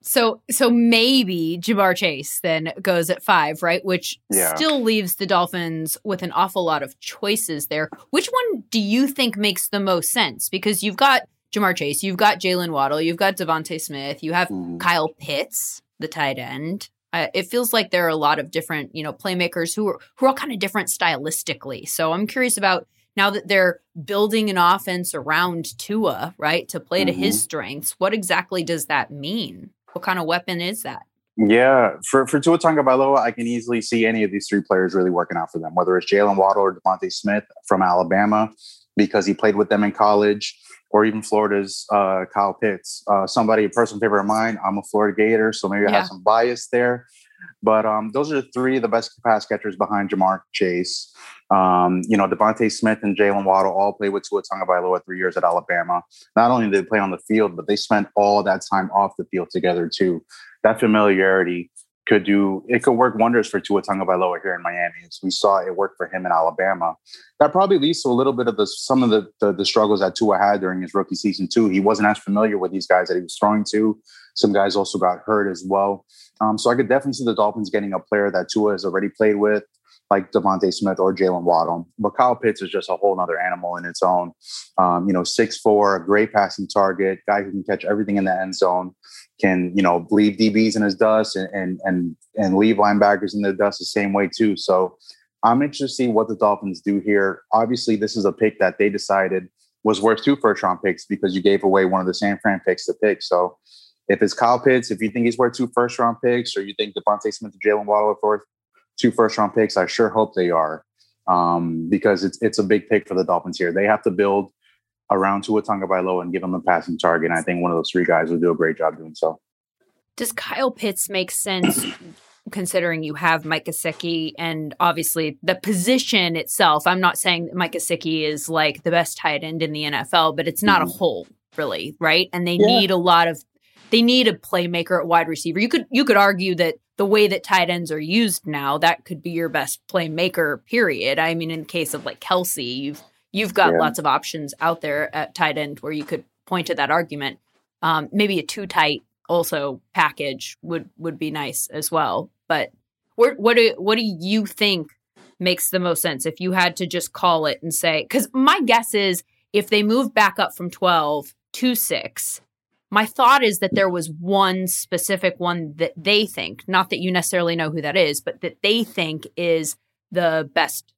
so so maybe Ja'Marr Chase then goes at five, right? Which yeah. still leaves the Dolphins with an awful lot of choices there. Which one do you think makes the most sense? Because you've got Ja'Marr Chase, you've got Jaylen Waddle, you've got DeVonta Smith, you have mm. Kyle Pitts, the tight end. Uh, it feels like there are a lot of different, you know, playmakers who are who are all kind of different stylistically. So I'm curious about now that they're building an offense around Tua, right, to play mm-hmm. to his mm-hmm. strengths. What exactly does that mean? What kind of weapon is that? Yeah, for for Tua Tagovailoa, I can easily see any of these three players really working out for them. Whether it's Jaylen Waddle or DeVonta Smith from Alabama, because he played with them in college or even Florida's uh, Kyle Pitts. Uh, somebody, a personal favorite of mine. I'm a Florida Gator, so maybe I have some bias there. But um, those are three of the best pass catchers behind Ja'Marr Chase. Um, you know, DeVonta Smith and Jaylen Waddle all played with Tua Tagovailoa three years at Alabama. Not only did they play on the field, but they spent all that time off the field together too. That familiarity could do it could work wonders for Tua Tagovailoa here in Miami. As we saw it work for him in Alabama. That probably leads to a little bit of the some of the, the, the struggles that Tua had during his rookie season too. He wasn't as familiar with these guys that he was throwing to. Some guys also got hurt as well. Um, so I could definitely see the Dolphins getting a player that Tua has already played with, like DeVonta Smith or Jaylen Waddle. But Kyle Pitts is just a whole other animal in its own. Um, you know, six four, a great passing target, guy who can catch everything in the end zone can you know leave DBs in his dust and and and, and leave linebackers in the dust the same way too. So I'm interested to see what the Dolphins do here. Obviously, this is a pick that they decided was worth two first round picks because you gave away one of the San Fran picks to pick. So if it's Kyle Pitts, if you think he's worth two first round picks, or you think DeVonta Smith and Jaylen Waddle are worth two first round picks, I sure hope they are. Um, because it's it's a big pick for the Dolphins here. They have to build around Tua Tagovailoa and give him a passing target. And I think one of those three guys will do a great job doing so. Does Kyle Pitts make sense considering you have Mike Gesicki and obviously the position itself? I'm not saying that Mike Gesicki is like the best tight end in the NFL, but it's not mm-hmm. a whole really, right? And they yeah. need a lot of they need a playmaker at wide receiver. You could you could argue that the way that tight ends are used now, that could be your best playmaker, period. I mean, in the case of like Kelce, you've You've got yeah. lots of options out there at tight end where you could point to that argument. Um, maybe a two tight also package would would be nice as well. But what what do what do you think makes the most sense if you had to just call it and say? Because my guess is if they move back up from twelve to six, My thought is that there was one specific one that they think, not that you necessarily know who that is, but that they think is the best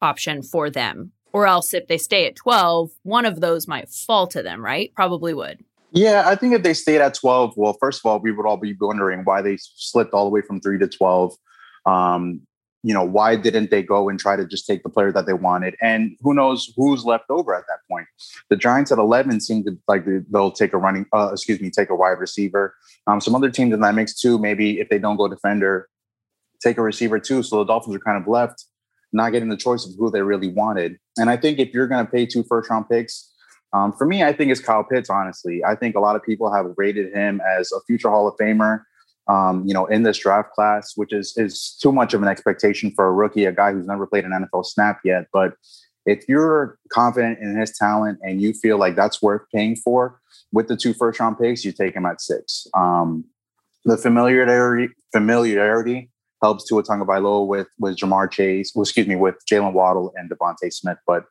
option for them. Or else if they stay at 12, one of those might fall to them, right? Probably would. Yeah, I think if they stayed at 12, well, first of all, we would all be wondering why they slipped all the way from three to 12. Um, you know, why didn't they go and try to just take the player that they wanted? And who knows who's left over at that point? The Giants at 11 seem to like they'll take a running, uh, excuse me, take a wide receiver. Um, some other teams in that mix too, maybe if they don't go defender, take a receiver too. So the Dolphins are kind of left not getting the choice of who they really wanted. And I think if you're going to pay two first round picks, um, for me, I think it's Kyle Pitts. Honestly, I think a lot of people have rated him as a future Hall of Famer um, you know, in this draft class, which is is too much of an expectation for a rookie, a guy who's never played an NFL snap yet. But if you're confident in his talent and you feel like that's worth paying for with the two first round picks, you take him at six. Um, the familiarity familiarity helps Tua Tagovailoa with with Ja'Marr Chase, well, excuse me, with Jaylen Waddle and DeVonta Smith. But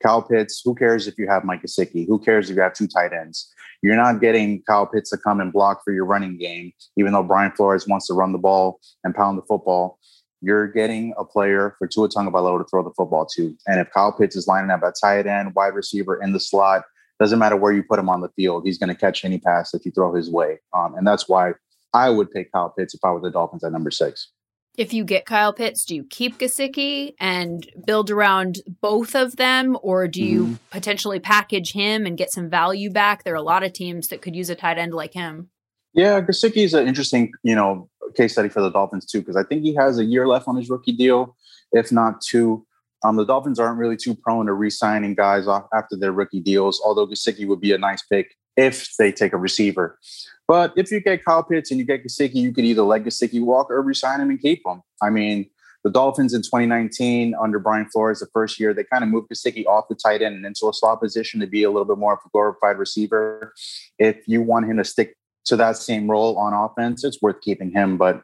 Kyle Pitts, who cares if you have Mike Gesicki? Who cares if you have two tight ends? You're not getting Kyle Pitts to come and block for your running game, even though Brian Flores wants to run the ball and pound the football. You're getting a player for Tua Tagovailoa to throw the football to. And if Kyle Pitts is lining up at tight end, wide receiver in the slot, doesn't matter where you put him on the field, he's going to catch any pass that you throw his way. Um, and that's why I would pick Kyle Pitts if I were the Dolphins at number six. If you get Kyle Pitts, do you keep Gesicki and build around both of them, or do you mm-hmm. potentially package him and get some value back? There are a lot of teams that could use a tight end like him. Yeah, Gesicki is an interesting, you know, case study for the Dolphins too, because I think he has a year left on his rookie deal, if not two. Um, the Dolphins aren't really too prone to re-signing guys off after their rookie deals, although Gesicki would be a nice pick if they take a receiver. But if you get Kyle Pitts and you get Gesicki, you could either let Gesicki walk or resign him and keep him. I mean, the Dolphins in 2019 under Brian Flores, the first year, they kind of moved Gesicki off the tight end and into a slot position to be a little bit more of a glorified receiver. If you want him to stick to that same role on offense, it's worth keeping him. But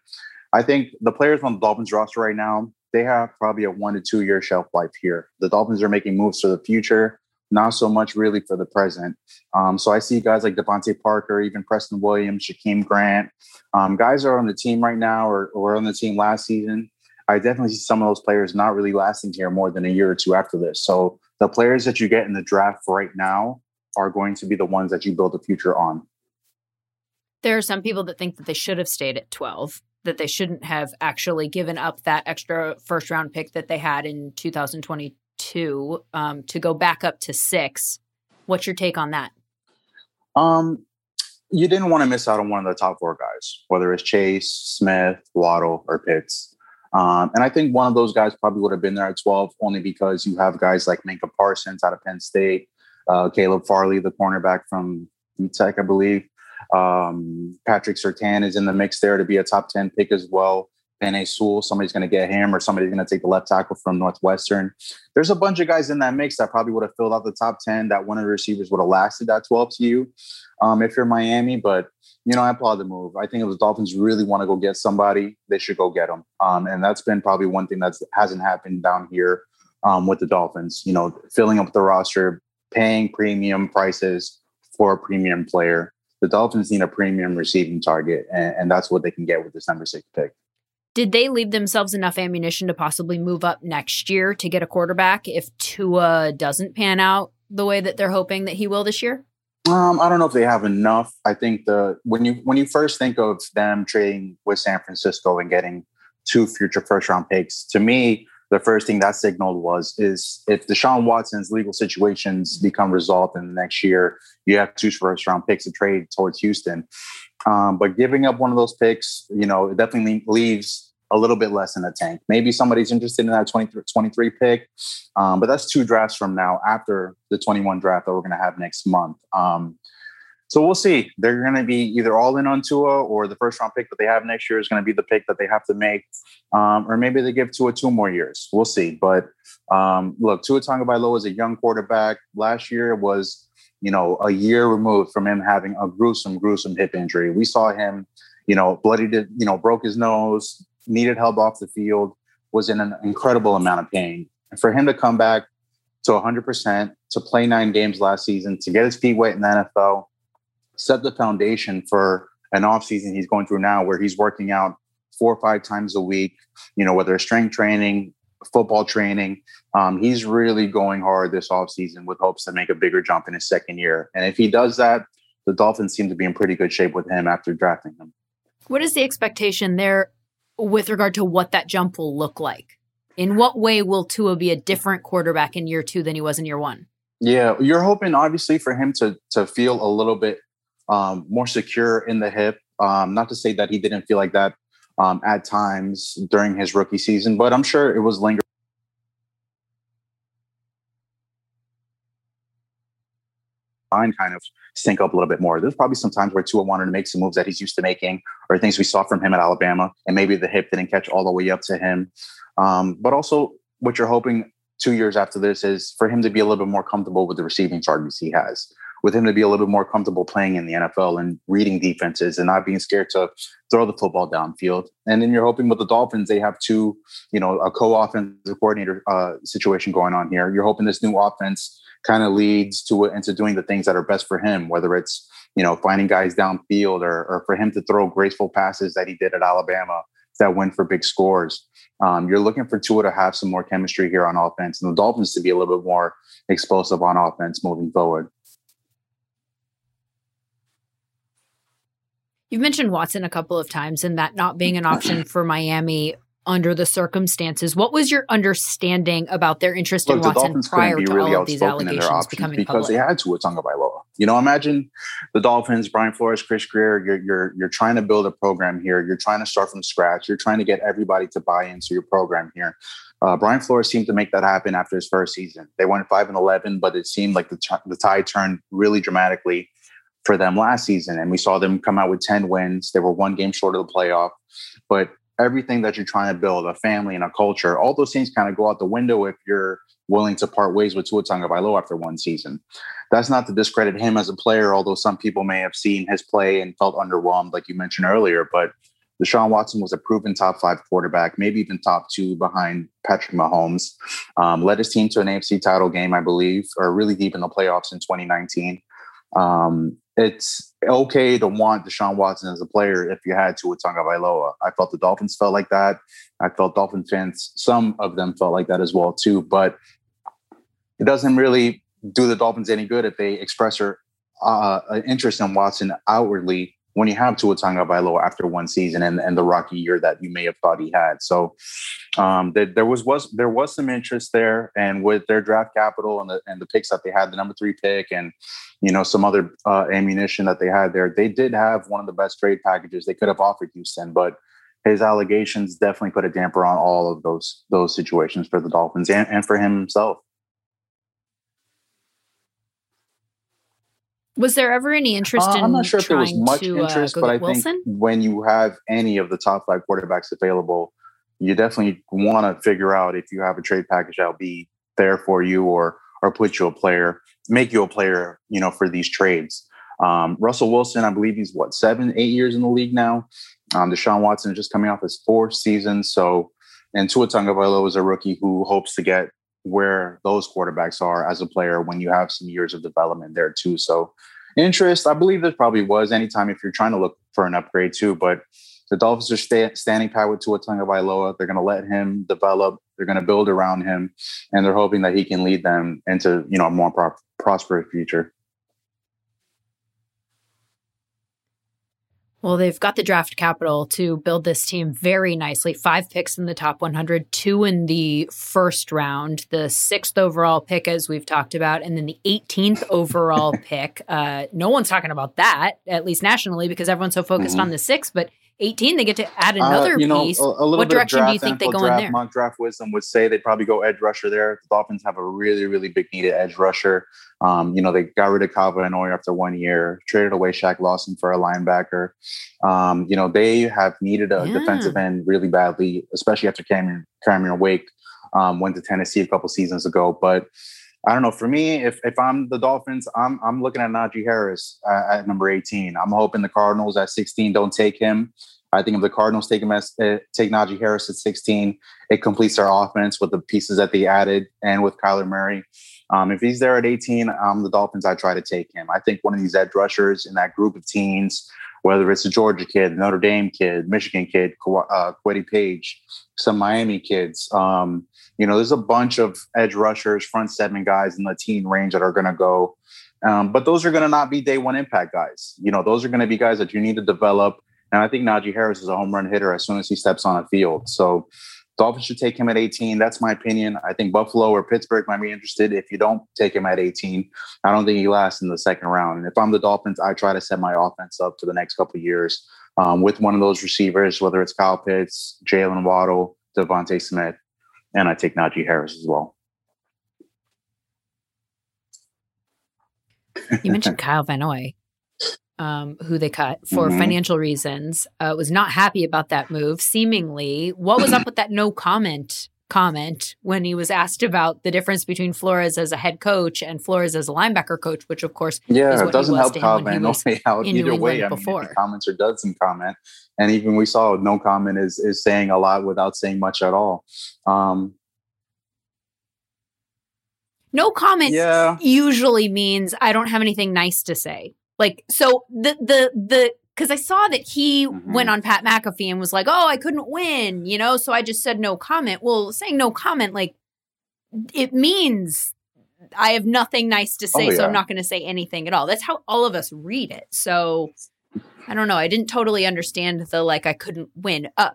I think the players on the Dolphins roster right now, they have probably a one to two year shelf life here. The Dolphins are making moves for the future not so much really for the present. Um, so I see guys like DeVante Parker, even Preston Williams, Jakeem Grant, um, guys are on the team right now or, or on the team last season. I definitely see some of those players not really lasting here more than a year or two after this. So the players that you get in the draft right now are going to be the ones that you build the future on. There are some people that think that they should have stayed at 12, that they shouldn't have actually given up that extra first round pick that they had in 2020 two um, to go back up to six. What's your take on that? Um, you didn't want to miss out on one of the top four guys, whether it's Chase, Smith, Waddle, or Pitts. Um, and I think one of those guys probably would have been there at 12 only because you have guys like Micah Parsons out of Penn State, uh, Caleb Farley, the cornerback from Tech, I believe. Um, Patrick Surtain is in the mix there to be a top 10 pick as well. Penei Sewell, somebody's going to get him, or somebody's going to take the left tackle from Northwestern. There's a bunch of guys in that mix that probably would have filled out the top 10 that one of the receivers would have lasted that 12 to you um, if you're Miami. But, you know, I applaud the move. I think if the Dolphins really want to go get somebody, they should go get them. Um, and that's been probably one thing that hasn't happened down here um, with the Dolphins, you know, filling up the roster, paying premium prices for a premium player. The Dolphins need a premium receiving target, and, and that's what they can get with this number six pick. Did they leave themselves enough ammunition to possibly move up next year to get a quarterback if Tua doesn't pan out the way that they're hoping that he will this year? Um, I don't know if they have enough. I think the when you when you first think of them trading with San Francisco and getting two future first round picks, to me, the first thing that signaled was is if Deshaun Watson's legal situations become resolved in the next year, you have two first round picks to trade towards Houston. Um, but giving up one of those picks, you know, it definitely leaves a little bit less in the tank. Maybe somebody's interested in that 23, 23 pick, um, but that's two drafts from now after the 21 draft that we're going to have next month. Um, so we'll see. They're going to be either all in on Tua or the first round pick that they have next year is going to be the pick that they have to make. Um, or maybe they give Tua two more years. We'll see. But um, look, Tua Tagovailoa is a young quarterback. Last year was, you know, a year removed from him having a gruesome, gruesome hip injury. We saw him, you know, bloodied, you know, broke his nose, needed help off the field, was in an incredible amount of pain. And for him to come back to 100%, to play nine games last season, to get his feet wet in the NFL, set the foundation for an offseason he's going through now where he's working out four or five times a week, you know, whether it's strength training, football training. Um, he's really going hard this offseason with hopes to make a bigger jump in his second year. And if he does that, the Dolphins seem to be in pretty good shape with him after drafting him. What is the expectation there with regard to what that jump will look like? In what way will Tua be a different quarterback in year two than he was in year one? Yeah, you're hoping obviously for him to to feel a little bit um, more secure in the hip. Um, not to say that he didn't feel like that um, at times during his rookie season, but I'm sure it was lingering. kind of sync up a little bit more. There's probably some times where Tua wanted to make some moves that he's used to making, or things we saw from him at Alabama, and maybe the hip didn't catch all the way up to him. Um, but also, what you're hoping two years after this is for him to be a little bit more comfortable with the receiving targets he has with him to be a little bit more comfortable playing in the NFL and reading defenses and not being scared to throw the football downfield. And then you're hoping with the Dolphins, they have two, you know, a co-offensive coordinator uh, situation going on here. You're hoping this new offense kind of leads to it into doing the things that are best for him, whether it's you know finding guys downfield or, or for him to throw graceful passes that he did at Alabama that went for big scores. Um, you're looking for Tua to have some more chemistry here on offense, and the Dolphins to be a little bit more explosive on offense moving forward. You've mentioned Watson a couple of times and that not being an option for Miami under the circumstances. What was your understanding about their interest Look, in Watson prior to really all of these allegations becoming because public? they had Tua Tagovailoa. You know, imagine the Dolphins, Brian Flores, Chris Grier. You're you're you're trying to build a program here. You're trying to start from scratch. You're trying to get everybody to buy into your program here. Uh, Brian Flores seemed to make that happen after his first season. They went five and eleven, but it seemed like the t- the tide turned really dramatically for them last season. And we saw them come out with 10 wins. They were one game short of the playoff. But everything that you're trying to build, a family and a culture, all those things kind of go out the window if you're willing to part ways with Tua Tagovailoa after one season. That's not to discredit him as a player, although some people may have seen his play and felt underwhelmed, like you mentioned earlier. But Deshaun Watson was a proven top five quarterback, maybe even top two behind Patrick Mahomes. Um, led his team to an AFC title game, I believe, or really deep in the playoffs in 2019. Um, it's okay to want Deshaun Watson as a player if you had to with Tua Tagovailoa. I felt the Dolphins felt like that. I felt Dolphin fans, some of them felt like that as well too. But it doesn't really do the Dolphins any good if they express their uh, interest in Watson outwardly when you have Tua Tagovailoa after one season and, and the rocky year that you may have thought he had. So um, there, there was was there was some interest there, and with their draft capital and the and the picks that they had, the number three pick, and you know some other uh, ammunition that they had there, they did have one of the best trade packages they could have offered Houston, but. His allegations definitely put a damper on all of those those situations for the Dolphins and, and for him himself. Was there ever any interest uh, in? I'm not sure if there was much to, uh, interest, uh, but I Wilson? think when you have any of the top five quarterbacks available, you definitely want to figure out if you have a trade package that'll be there for you, or or put you a player, make you a player, you know, for these trades. Um, Russell Wilson, I believe he's what seven, eight years in the league now. Um, Deshaun Watson is just coming off his fourth season, so and Tua Tagovailoa is a rookie who hopes to get where those quarterbacks are as a player when you have some years of development there too. So interest, I believe there probably was anytime if you're trying to look for an upgrade too. But the Dolphins are sta- standing pat with Tua Tagovailoa. They're going to let him develop. They're going to build around him, and they're hoping that he can lead them into you know a more pro- prosperous future. Well, they've got the draft capital to build this team very nicely. Five picks in the top 100, two in the first round, the sixth overall pick, as we've talked about, and then the 18th overall pick. Uh, no one's talking about that, at least nationally, because everyone's so focused mm-hmm. on the sixth. But 18, they get to add uh, another uh, you know, piece. A, a what direction do you think they go draft, in there? Mock draft wisdom would say they'd probably go edge rusher there. The Dolphins have a really, really big needed edge rusher. Um, you know, they got rid of Kyle Van Noy after one year, traded away Shaq Lawson for a linebacker. Um, you know, they have needed a yeah. defensive end really badly, especially after Cameron, Cameron Wake um, went to Tennessee a couple seasons ago. But I don't know. For me, if if I'm the Dolphins, I'm I'm looking at Najee Harris uh, at number 18. I'm hoping the Cardinals at 16 don't take him. I think if the Cardinals take him as uh, take Najee Harris at 16, it completes their offense with the pieces that they added and with Kyler Murray. Um, if he's there at 18, um, the Dolphins, I try to take him. I think one of these edge rushers in that group of teens, whether it's a Georgia kid, Notre Dame kid, Michigan kid, uh, Paye, some Miami kids. Um, you know, there's a bunch of edge rushers, front seven guys in the teen range that are going to go. Um, but those are going to not be day one impact guys. You know, those are going to be guys that you need to develop. And I think Najee Harris is a home run hitter as soon as he steps on a field. So Dolphins should take him at 18. That's my opinion. I think Buffalo or Pittsburgh might be interested. If you don't take him at 18, I don't think he lasts in the second round. And if I'm the Dolphins, I try to set my offense up for the next couple years um, with one of those receivers, whether it's Kyle Pitts, Jaylen Waddle, DeVonta Smith, and I take Najee Harris as well. You mentioned Kyle Van Noy um, who they cut for mm-hmm. financial reasons, uh, was not happy about that move. Seemingly, what was up with that no comment comment when he was asked about the difference between Flores as a head coach and Flores as a linebacker coach, which of course, yeah, it doesn't help Kyle Van Noy out either way. I before. mean, comments or doesn't comment, and even we saw no comment is is saying a lot without saying much at all. Um, no comment yeah. usually means I don't have anything nice to say. Like, so the, the, the, because I saw that he mm-hmm. went on Pat McAfee and was like, oh, I couldn't win, you know? So I just said no comment. Well, saying no comment, like, it means I have nothing nice to say, oh, yeah. so I'm not going to say anything at all. That's how all of us read it. So I don't know. I didn't totally understand the like, I couldn't win. Uh,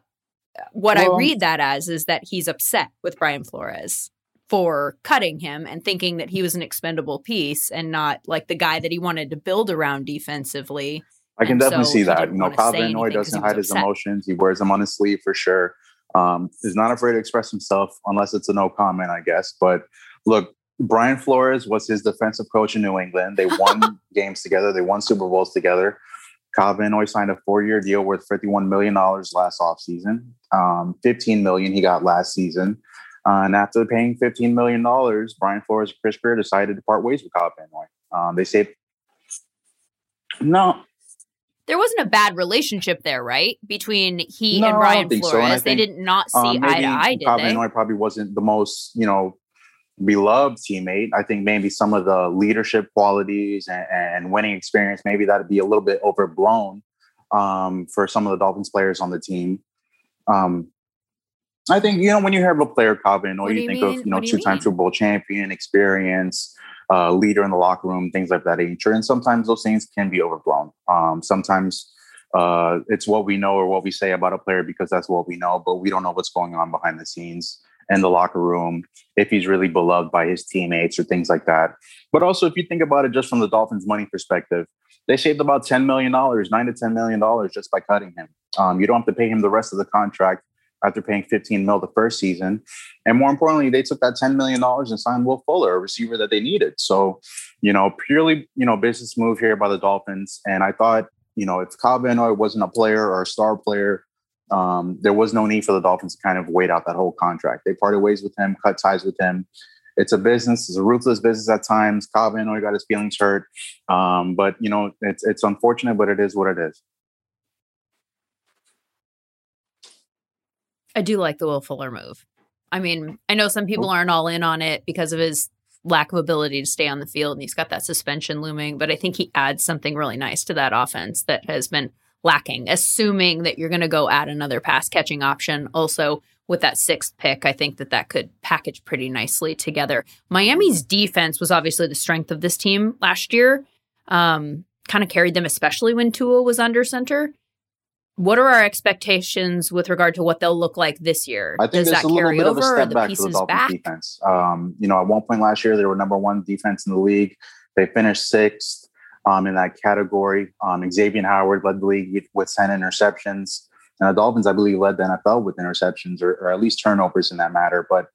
what well, I read that as is that he's upset with Brian Flores for cutting him and thinking that he was an expendable piece and not like the guy that he wanted to build around defensively. I can and definitely so see that. You know, Kyle Van Noy doesn't hide his emotions. He wears them on his sleeve for sure. Um, he's not afraid to express himself unless it's a no comment, I guess. But look, Brian Flores was his defensive coach in New England. They won games together. They won Super Bowls together. Kyle Van Noy signed a four-year deal worth $51 million last offseason. Um, 15 million he got last season. Uh, and after paying $15 million, Brian Flores and Chris Grier decided to part ways with Kyle Van Noy. Um, they say, no. There wasn't a bad relationship there, right? Between he no, and Brian Flores. So. And they did not see um, eye to eye, did Kyle they? Van Noy probably wasn't the most, you know, beloved teammate. I think maybe some of the leadership qualities and, and winning experience, maybe that'd be a little bit overblown um, for some of the Dolphins players on the team. Um, I think you know when you hear of a player Calvin, or you, you, think mean? of you know two-time Super Bowl champion, experience, uh, leader in the locker room, things like that nature. And sometimes those things can be overblown. Um, sometimes uh, it's what we know or what we say about a player because that's what we know, but we don't know what's going on behind the scenes in the locker room if he's really beloved by his teammates or things like that. But also, if you think about it just from the Dolphins' money perspective, they saved about $10 million, nine nine to $10 million just by cutting him. Um, you don't have to pay him the rest of the contract after paying 15 mil the first season. And more importantly, they took that $10 million and signed Will Fuller, a receiver that they needed. So, you know, purely, you know, business move here by the Dolphins. And I thought, you know, if Kyle Van Noy wasn't a player or a star player, um, there was no need for the Dolphins to kind of wait out that whole contract. They parted ways with him, cut ties with him. It's a business. It's a ruthless business at times. Kyle Van Noy got his feelings hurt, um, but you know it's it's unfortunate, but it is what it is. I do like the Will Fuller move. I mean, I know some people aren't all in on it because of his lack of ability to stay on the field and he's got that suspension looming, but I think he adds something really nice to that offense that has been lacking, assuming that you're going to go add another pass catching option. Also, with that sixth pick, I think that that could package pretty nicely together. Miami's defense was obviously the strength of this team last year. Um, kind of carried them, especially when Tua was under center. What are our expectations with regard to what they'll look like this year? I think Does that carry over? Or the pieces the back? Defense. Um, you know, at one point last year, they were number one defense in the league. They finished sixth um, in that category. Um, Xavier Howard led the league with 10 interceptions. And the Dolphins, I believe, led the NFL with interceptions or, or at least turnovers in that matter. But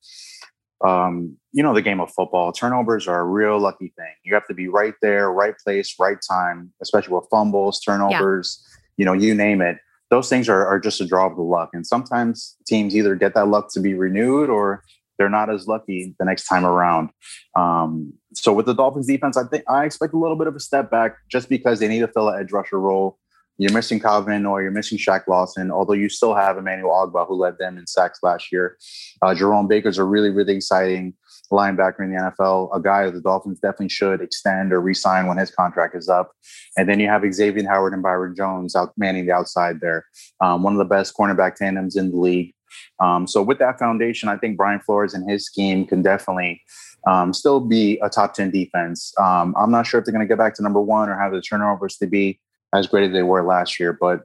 um, you know, the game of football, turnovers are a real lucky thing. You have to be right there, right place, right time, especially with fumbles, turnovers, yeah. you know, you name it those things are, are just a draw of the luck. And sometimes teams either get that luck to be renewed or they're not as lucky the next time around. Um, so with the Dolphins defense, I think I expect a little bit of a step back just because they need to fill an edge rusher role. You're missing Calvin or you're missing Shaq Lawson, although you still have Emmanuel Ogbah, who led them in sacks last year. Uh, Jerome Baker's a really, really exciting linebacker in the NFL, a guy the Dolphins definitely should extend or re-sign when his contract is up. And then you have Xavier Howard and Byron Jones out manning the outside there. Um, one of the best cornerback tandems in the league. Um, so with that foundation, I think Brian Flores and his scheme can definitely um, still be a top 10 defense. Um, I'm not sure if they're going to get back to number one or have the turnovers to be as great as they were last year, but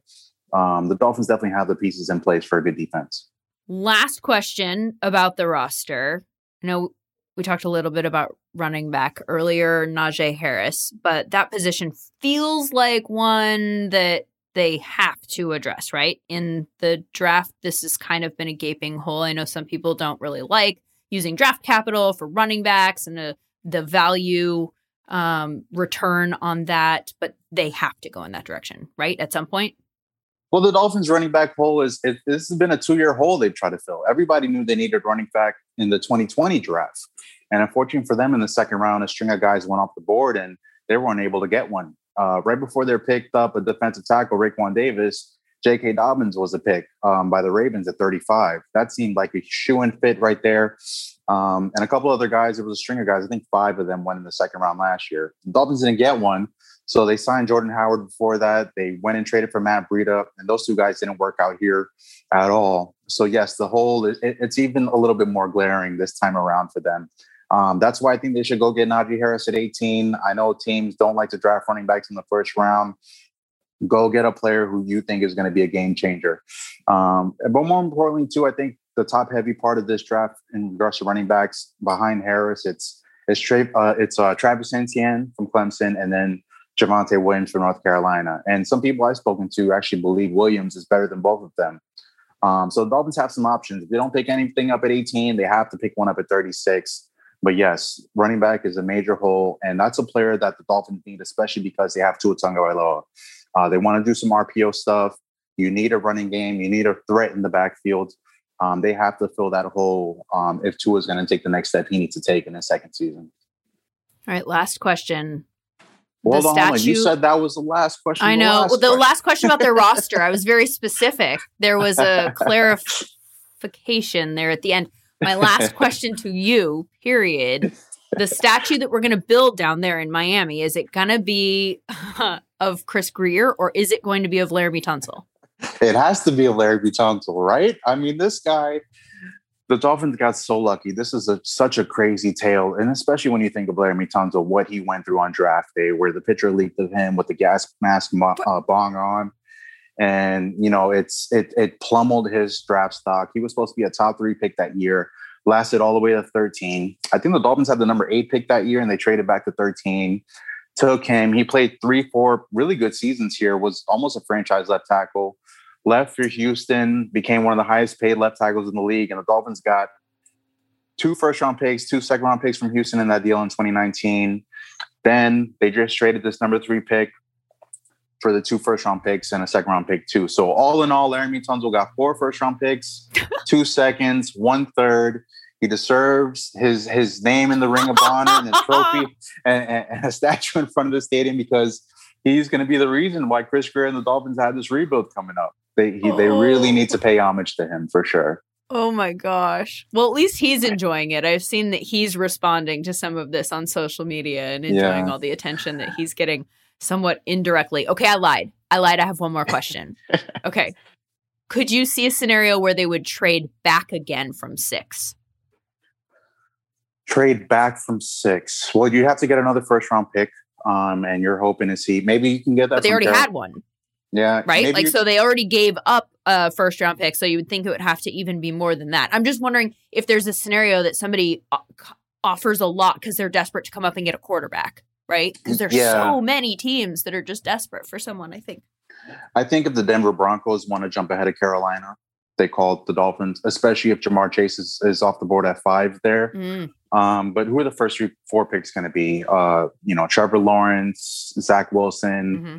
um, the Dolphins definitely have the pieces in place for a good defense. Last question about the roster. I know we talked a little bit about running back earlier, Najee Harris, but that position feels like one that they have to address, right? In the draft, this has kind of been a gaping hole. I know some people don't really like using draft capital for running backs and the, the value um, return on that, but they have to go in that direction, right? At some point. Well, the Dolphins running back hole is it, this has been a two year hole they've tried to fill. Everybody knew they needed running back in the 2020 draft. And unfortunately for them in the second round, a string of guys went off the board and they weren't able to get one. Uh, right before they picked up a defensive tackle, Raekwon Davis, J.K. Dobbins was a pick um, by the Ravens at 35. That seemed like a shoe and fit right there. Um, and a couple other guys, it was a string of guys. I think five of them went in the second round last year. The Dolphins didn't get one. So they signed Jordan Howard before that. They went and traded for Matt Breida, and those two guys didn't work out here at all. So yes, the whole it, it's even a little bit more glaring this time around for them. Um, that's why I think they should go get Najee Harris at 18. I know teams don't like to draft running backs in the first round. Go get a player who you think is going to be a game changer. Um, but more importantly, too, I think the top heavy part of this draft in regards to running backs behind Harris, it's it's, Tra- uh, it's uh, Travis Etienne from Clemson, and then Javonte Williams from North Carolina. And some people I've spoken to actually believe Williams is better than both of them. Um, so the Dolphins have some options. If they don't pick anything up at 18, they have to pick one up at 36. But yes, running back is a major hole, and that's a player that the Dolphins need, especially because they have Tua Tagovailoa. Uh, they want to do some RPO stuff. You need a running game. You need a threat in the backfield. Um, they have to fill that hole um, if Tua is going to take the next step he needs to take in his second season. All right, last question. Well, hold statue, on. You said that was the last question. I know. The, last, well, the question. last question about their roster, I was very specific. There was a clarification there at the end. My last question to you, period. The statue that we're going to build down there in Miami, is it going to be uh, of Chris Grier or is it going to be of Laremy Tunsil? It has to be of Laremy Tunsil, right? I mean, this guy, the Dolphins got so lucky. This is a, such a crazy tale, and especially when you think of Laremy Tunsil, what he went through on draft day, where the picture leaked of him with the gas mask uh, bong on, and you know it's it it plummeled his draft stock. He was supposed to be a top three pick that year, lasted all the way to 13. I think the Dolphins had the number eight pick that year, and they traded back to 13. Took him. He played three, four really good seasons here. Was almost a franchise left tackle. Left for Houston, became one of the highest paid left tackles in the league, and the Dolphins got two first round picks, two second round picks from Houston in that deal in 2019. Then they just traded this number three pick for the two first round picks and a second round pick too. So all in all, Laremy Tunsil got four first round picks, two seconds, one third. He deserves his his name in the Ring of Honor and a trophy and, and, a statue in front of the stadium because he's going to be the reason why Chris Grier and the Dolphins have this rebuild coming up. They he, oh. they really need to pay homage to him for sure. Oh my gosh. Well, at least he's enjoying it. I've seen that he's responding to some of this on social media and enjoying yeah. all the attention that he's getting somewhat indirectly. Okay, I lied. I lied. I have one more question. okay. Could you see a scenario where they would trade back again from six? Trade back from six. Well, you have to get another first round pick. Um, and you're hoping to see maybe you can get that. But they already Carol. had one. Yeah. Right? Like, so they already gave up a first round pick. So you would think it would have to even be more than that. I'm just wondering if there's a scenario that somebody uh, offers a lot because they're desperate to come up and get a quarterback right? Because there's yeah. so many teams that are just desperate for someone, I think. I think if the Denver Broncos want to jump ahead of Carolina, they call the Dolphins, especially if Ja'Marr Chase is, is off the board at five there. Mm. Um, but who are the first three, four picks going to be? Uh, you know, Trevor Lawrence, Zach Wilson, mm-hmm.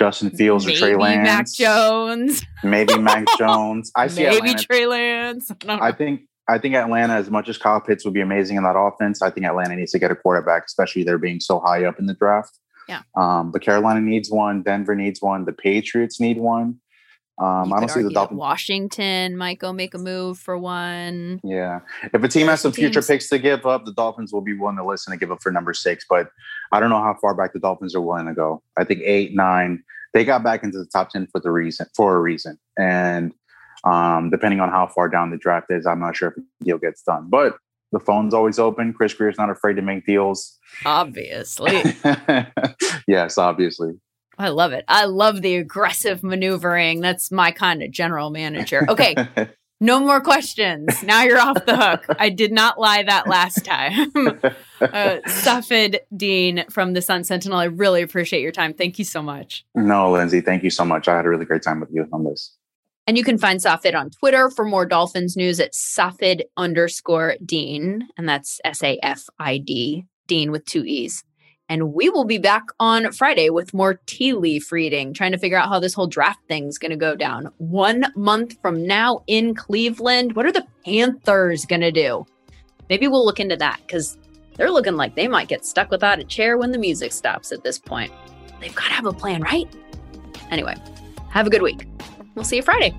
Justin Fields, maybe or Trey Lance. Mac Jones. Maybe Mac Jones. I see. Maybe Atlanta. Trey Lance. I, I think I think Atlanta, as much as Kyle Pitts would be amazing in that offense, I think Atlanta needs to get a quarterback, especially they're being so high up in the draft. Yeah. Um, but Carolina needs one. Denver needs one. The Patriots need one. Um, I don't see the Dolphins. Washington might go make a move for one. Yeah, if a team has some future picks to give up, the Dolphins will be willing to listen and give up for number six. But I don't know how far back the Dolphins are willing to go. I think eight, nine. They got back into the top ten for the reason for a reason, and um, depending on how far down the draft is, I'm not sure if the deal gets done. But the phone's always open. Chris Grier's not afraid to make deals. Obviously. yes, obviously. I love it. I love the aggressive maneuvering. That's my kind of general manager. Okay. No more questions. Now you're off the hook. I did not lie that last time. uh, Safid Deen from the Sun Sentinel, I really appreciate your time. Thank you so much. no, Lindsay, thank you so much. I had a really great time with you on this. And you can find Safid on Twitter for more Dolphins news at Safid underscore Deen. And that's S A F I D, Deen with two E's. And we will be back on Friday with more tea leaf reading, trying to figure out how this whole draft thing's going to go down. One month from now in Cleveland, what are the Panthers going to do? Maybe we'll look into that because they're looking like they might get stuck without a chair when the music stops at this point. They've got to have a plan, right? Anyway, have a good week. We'll see you Friday.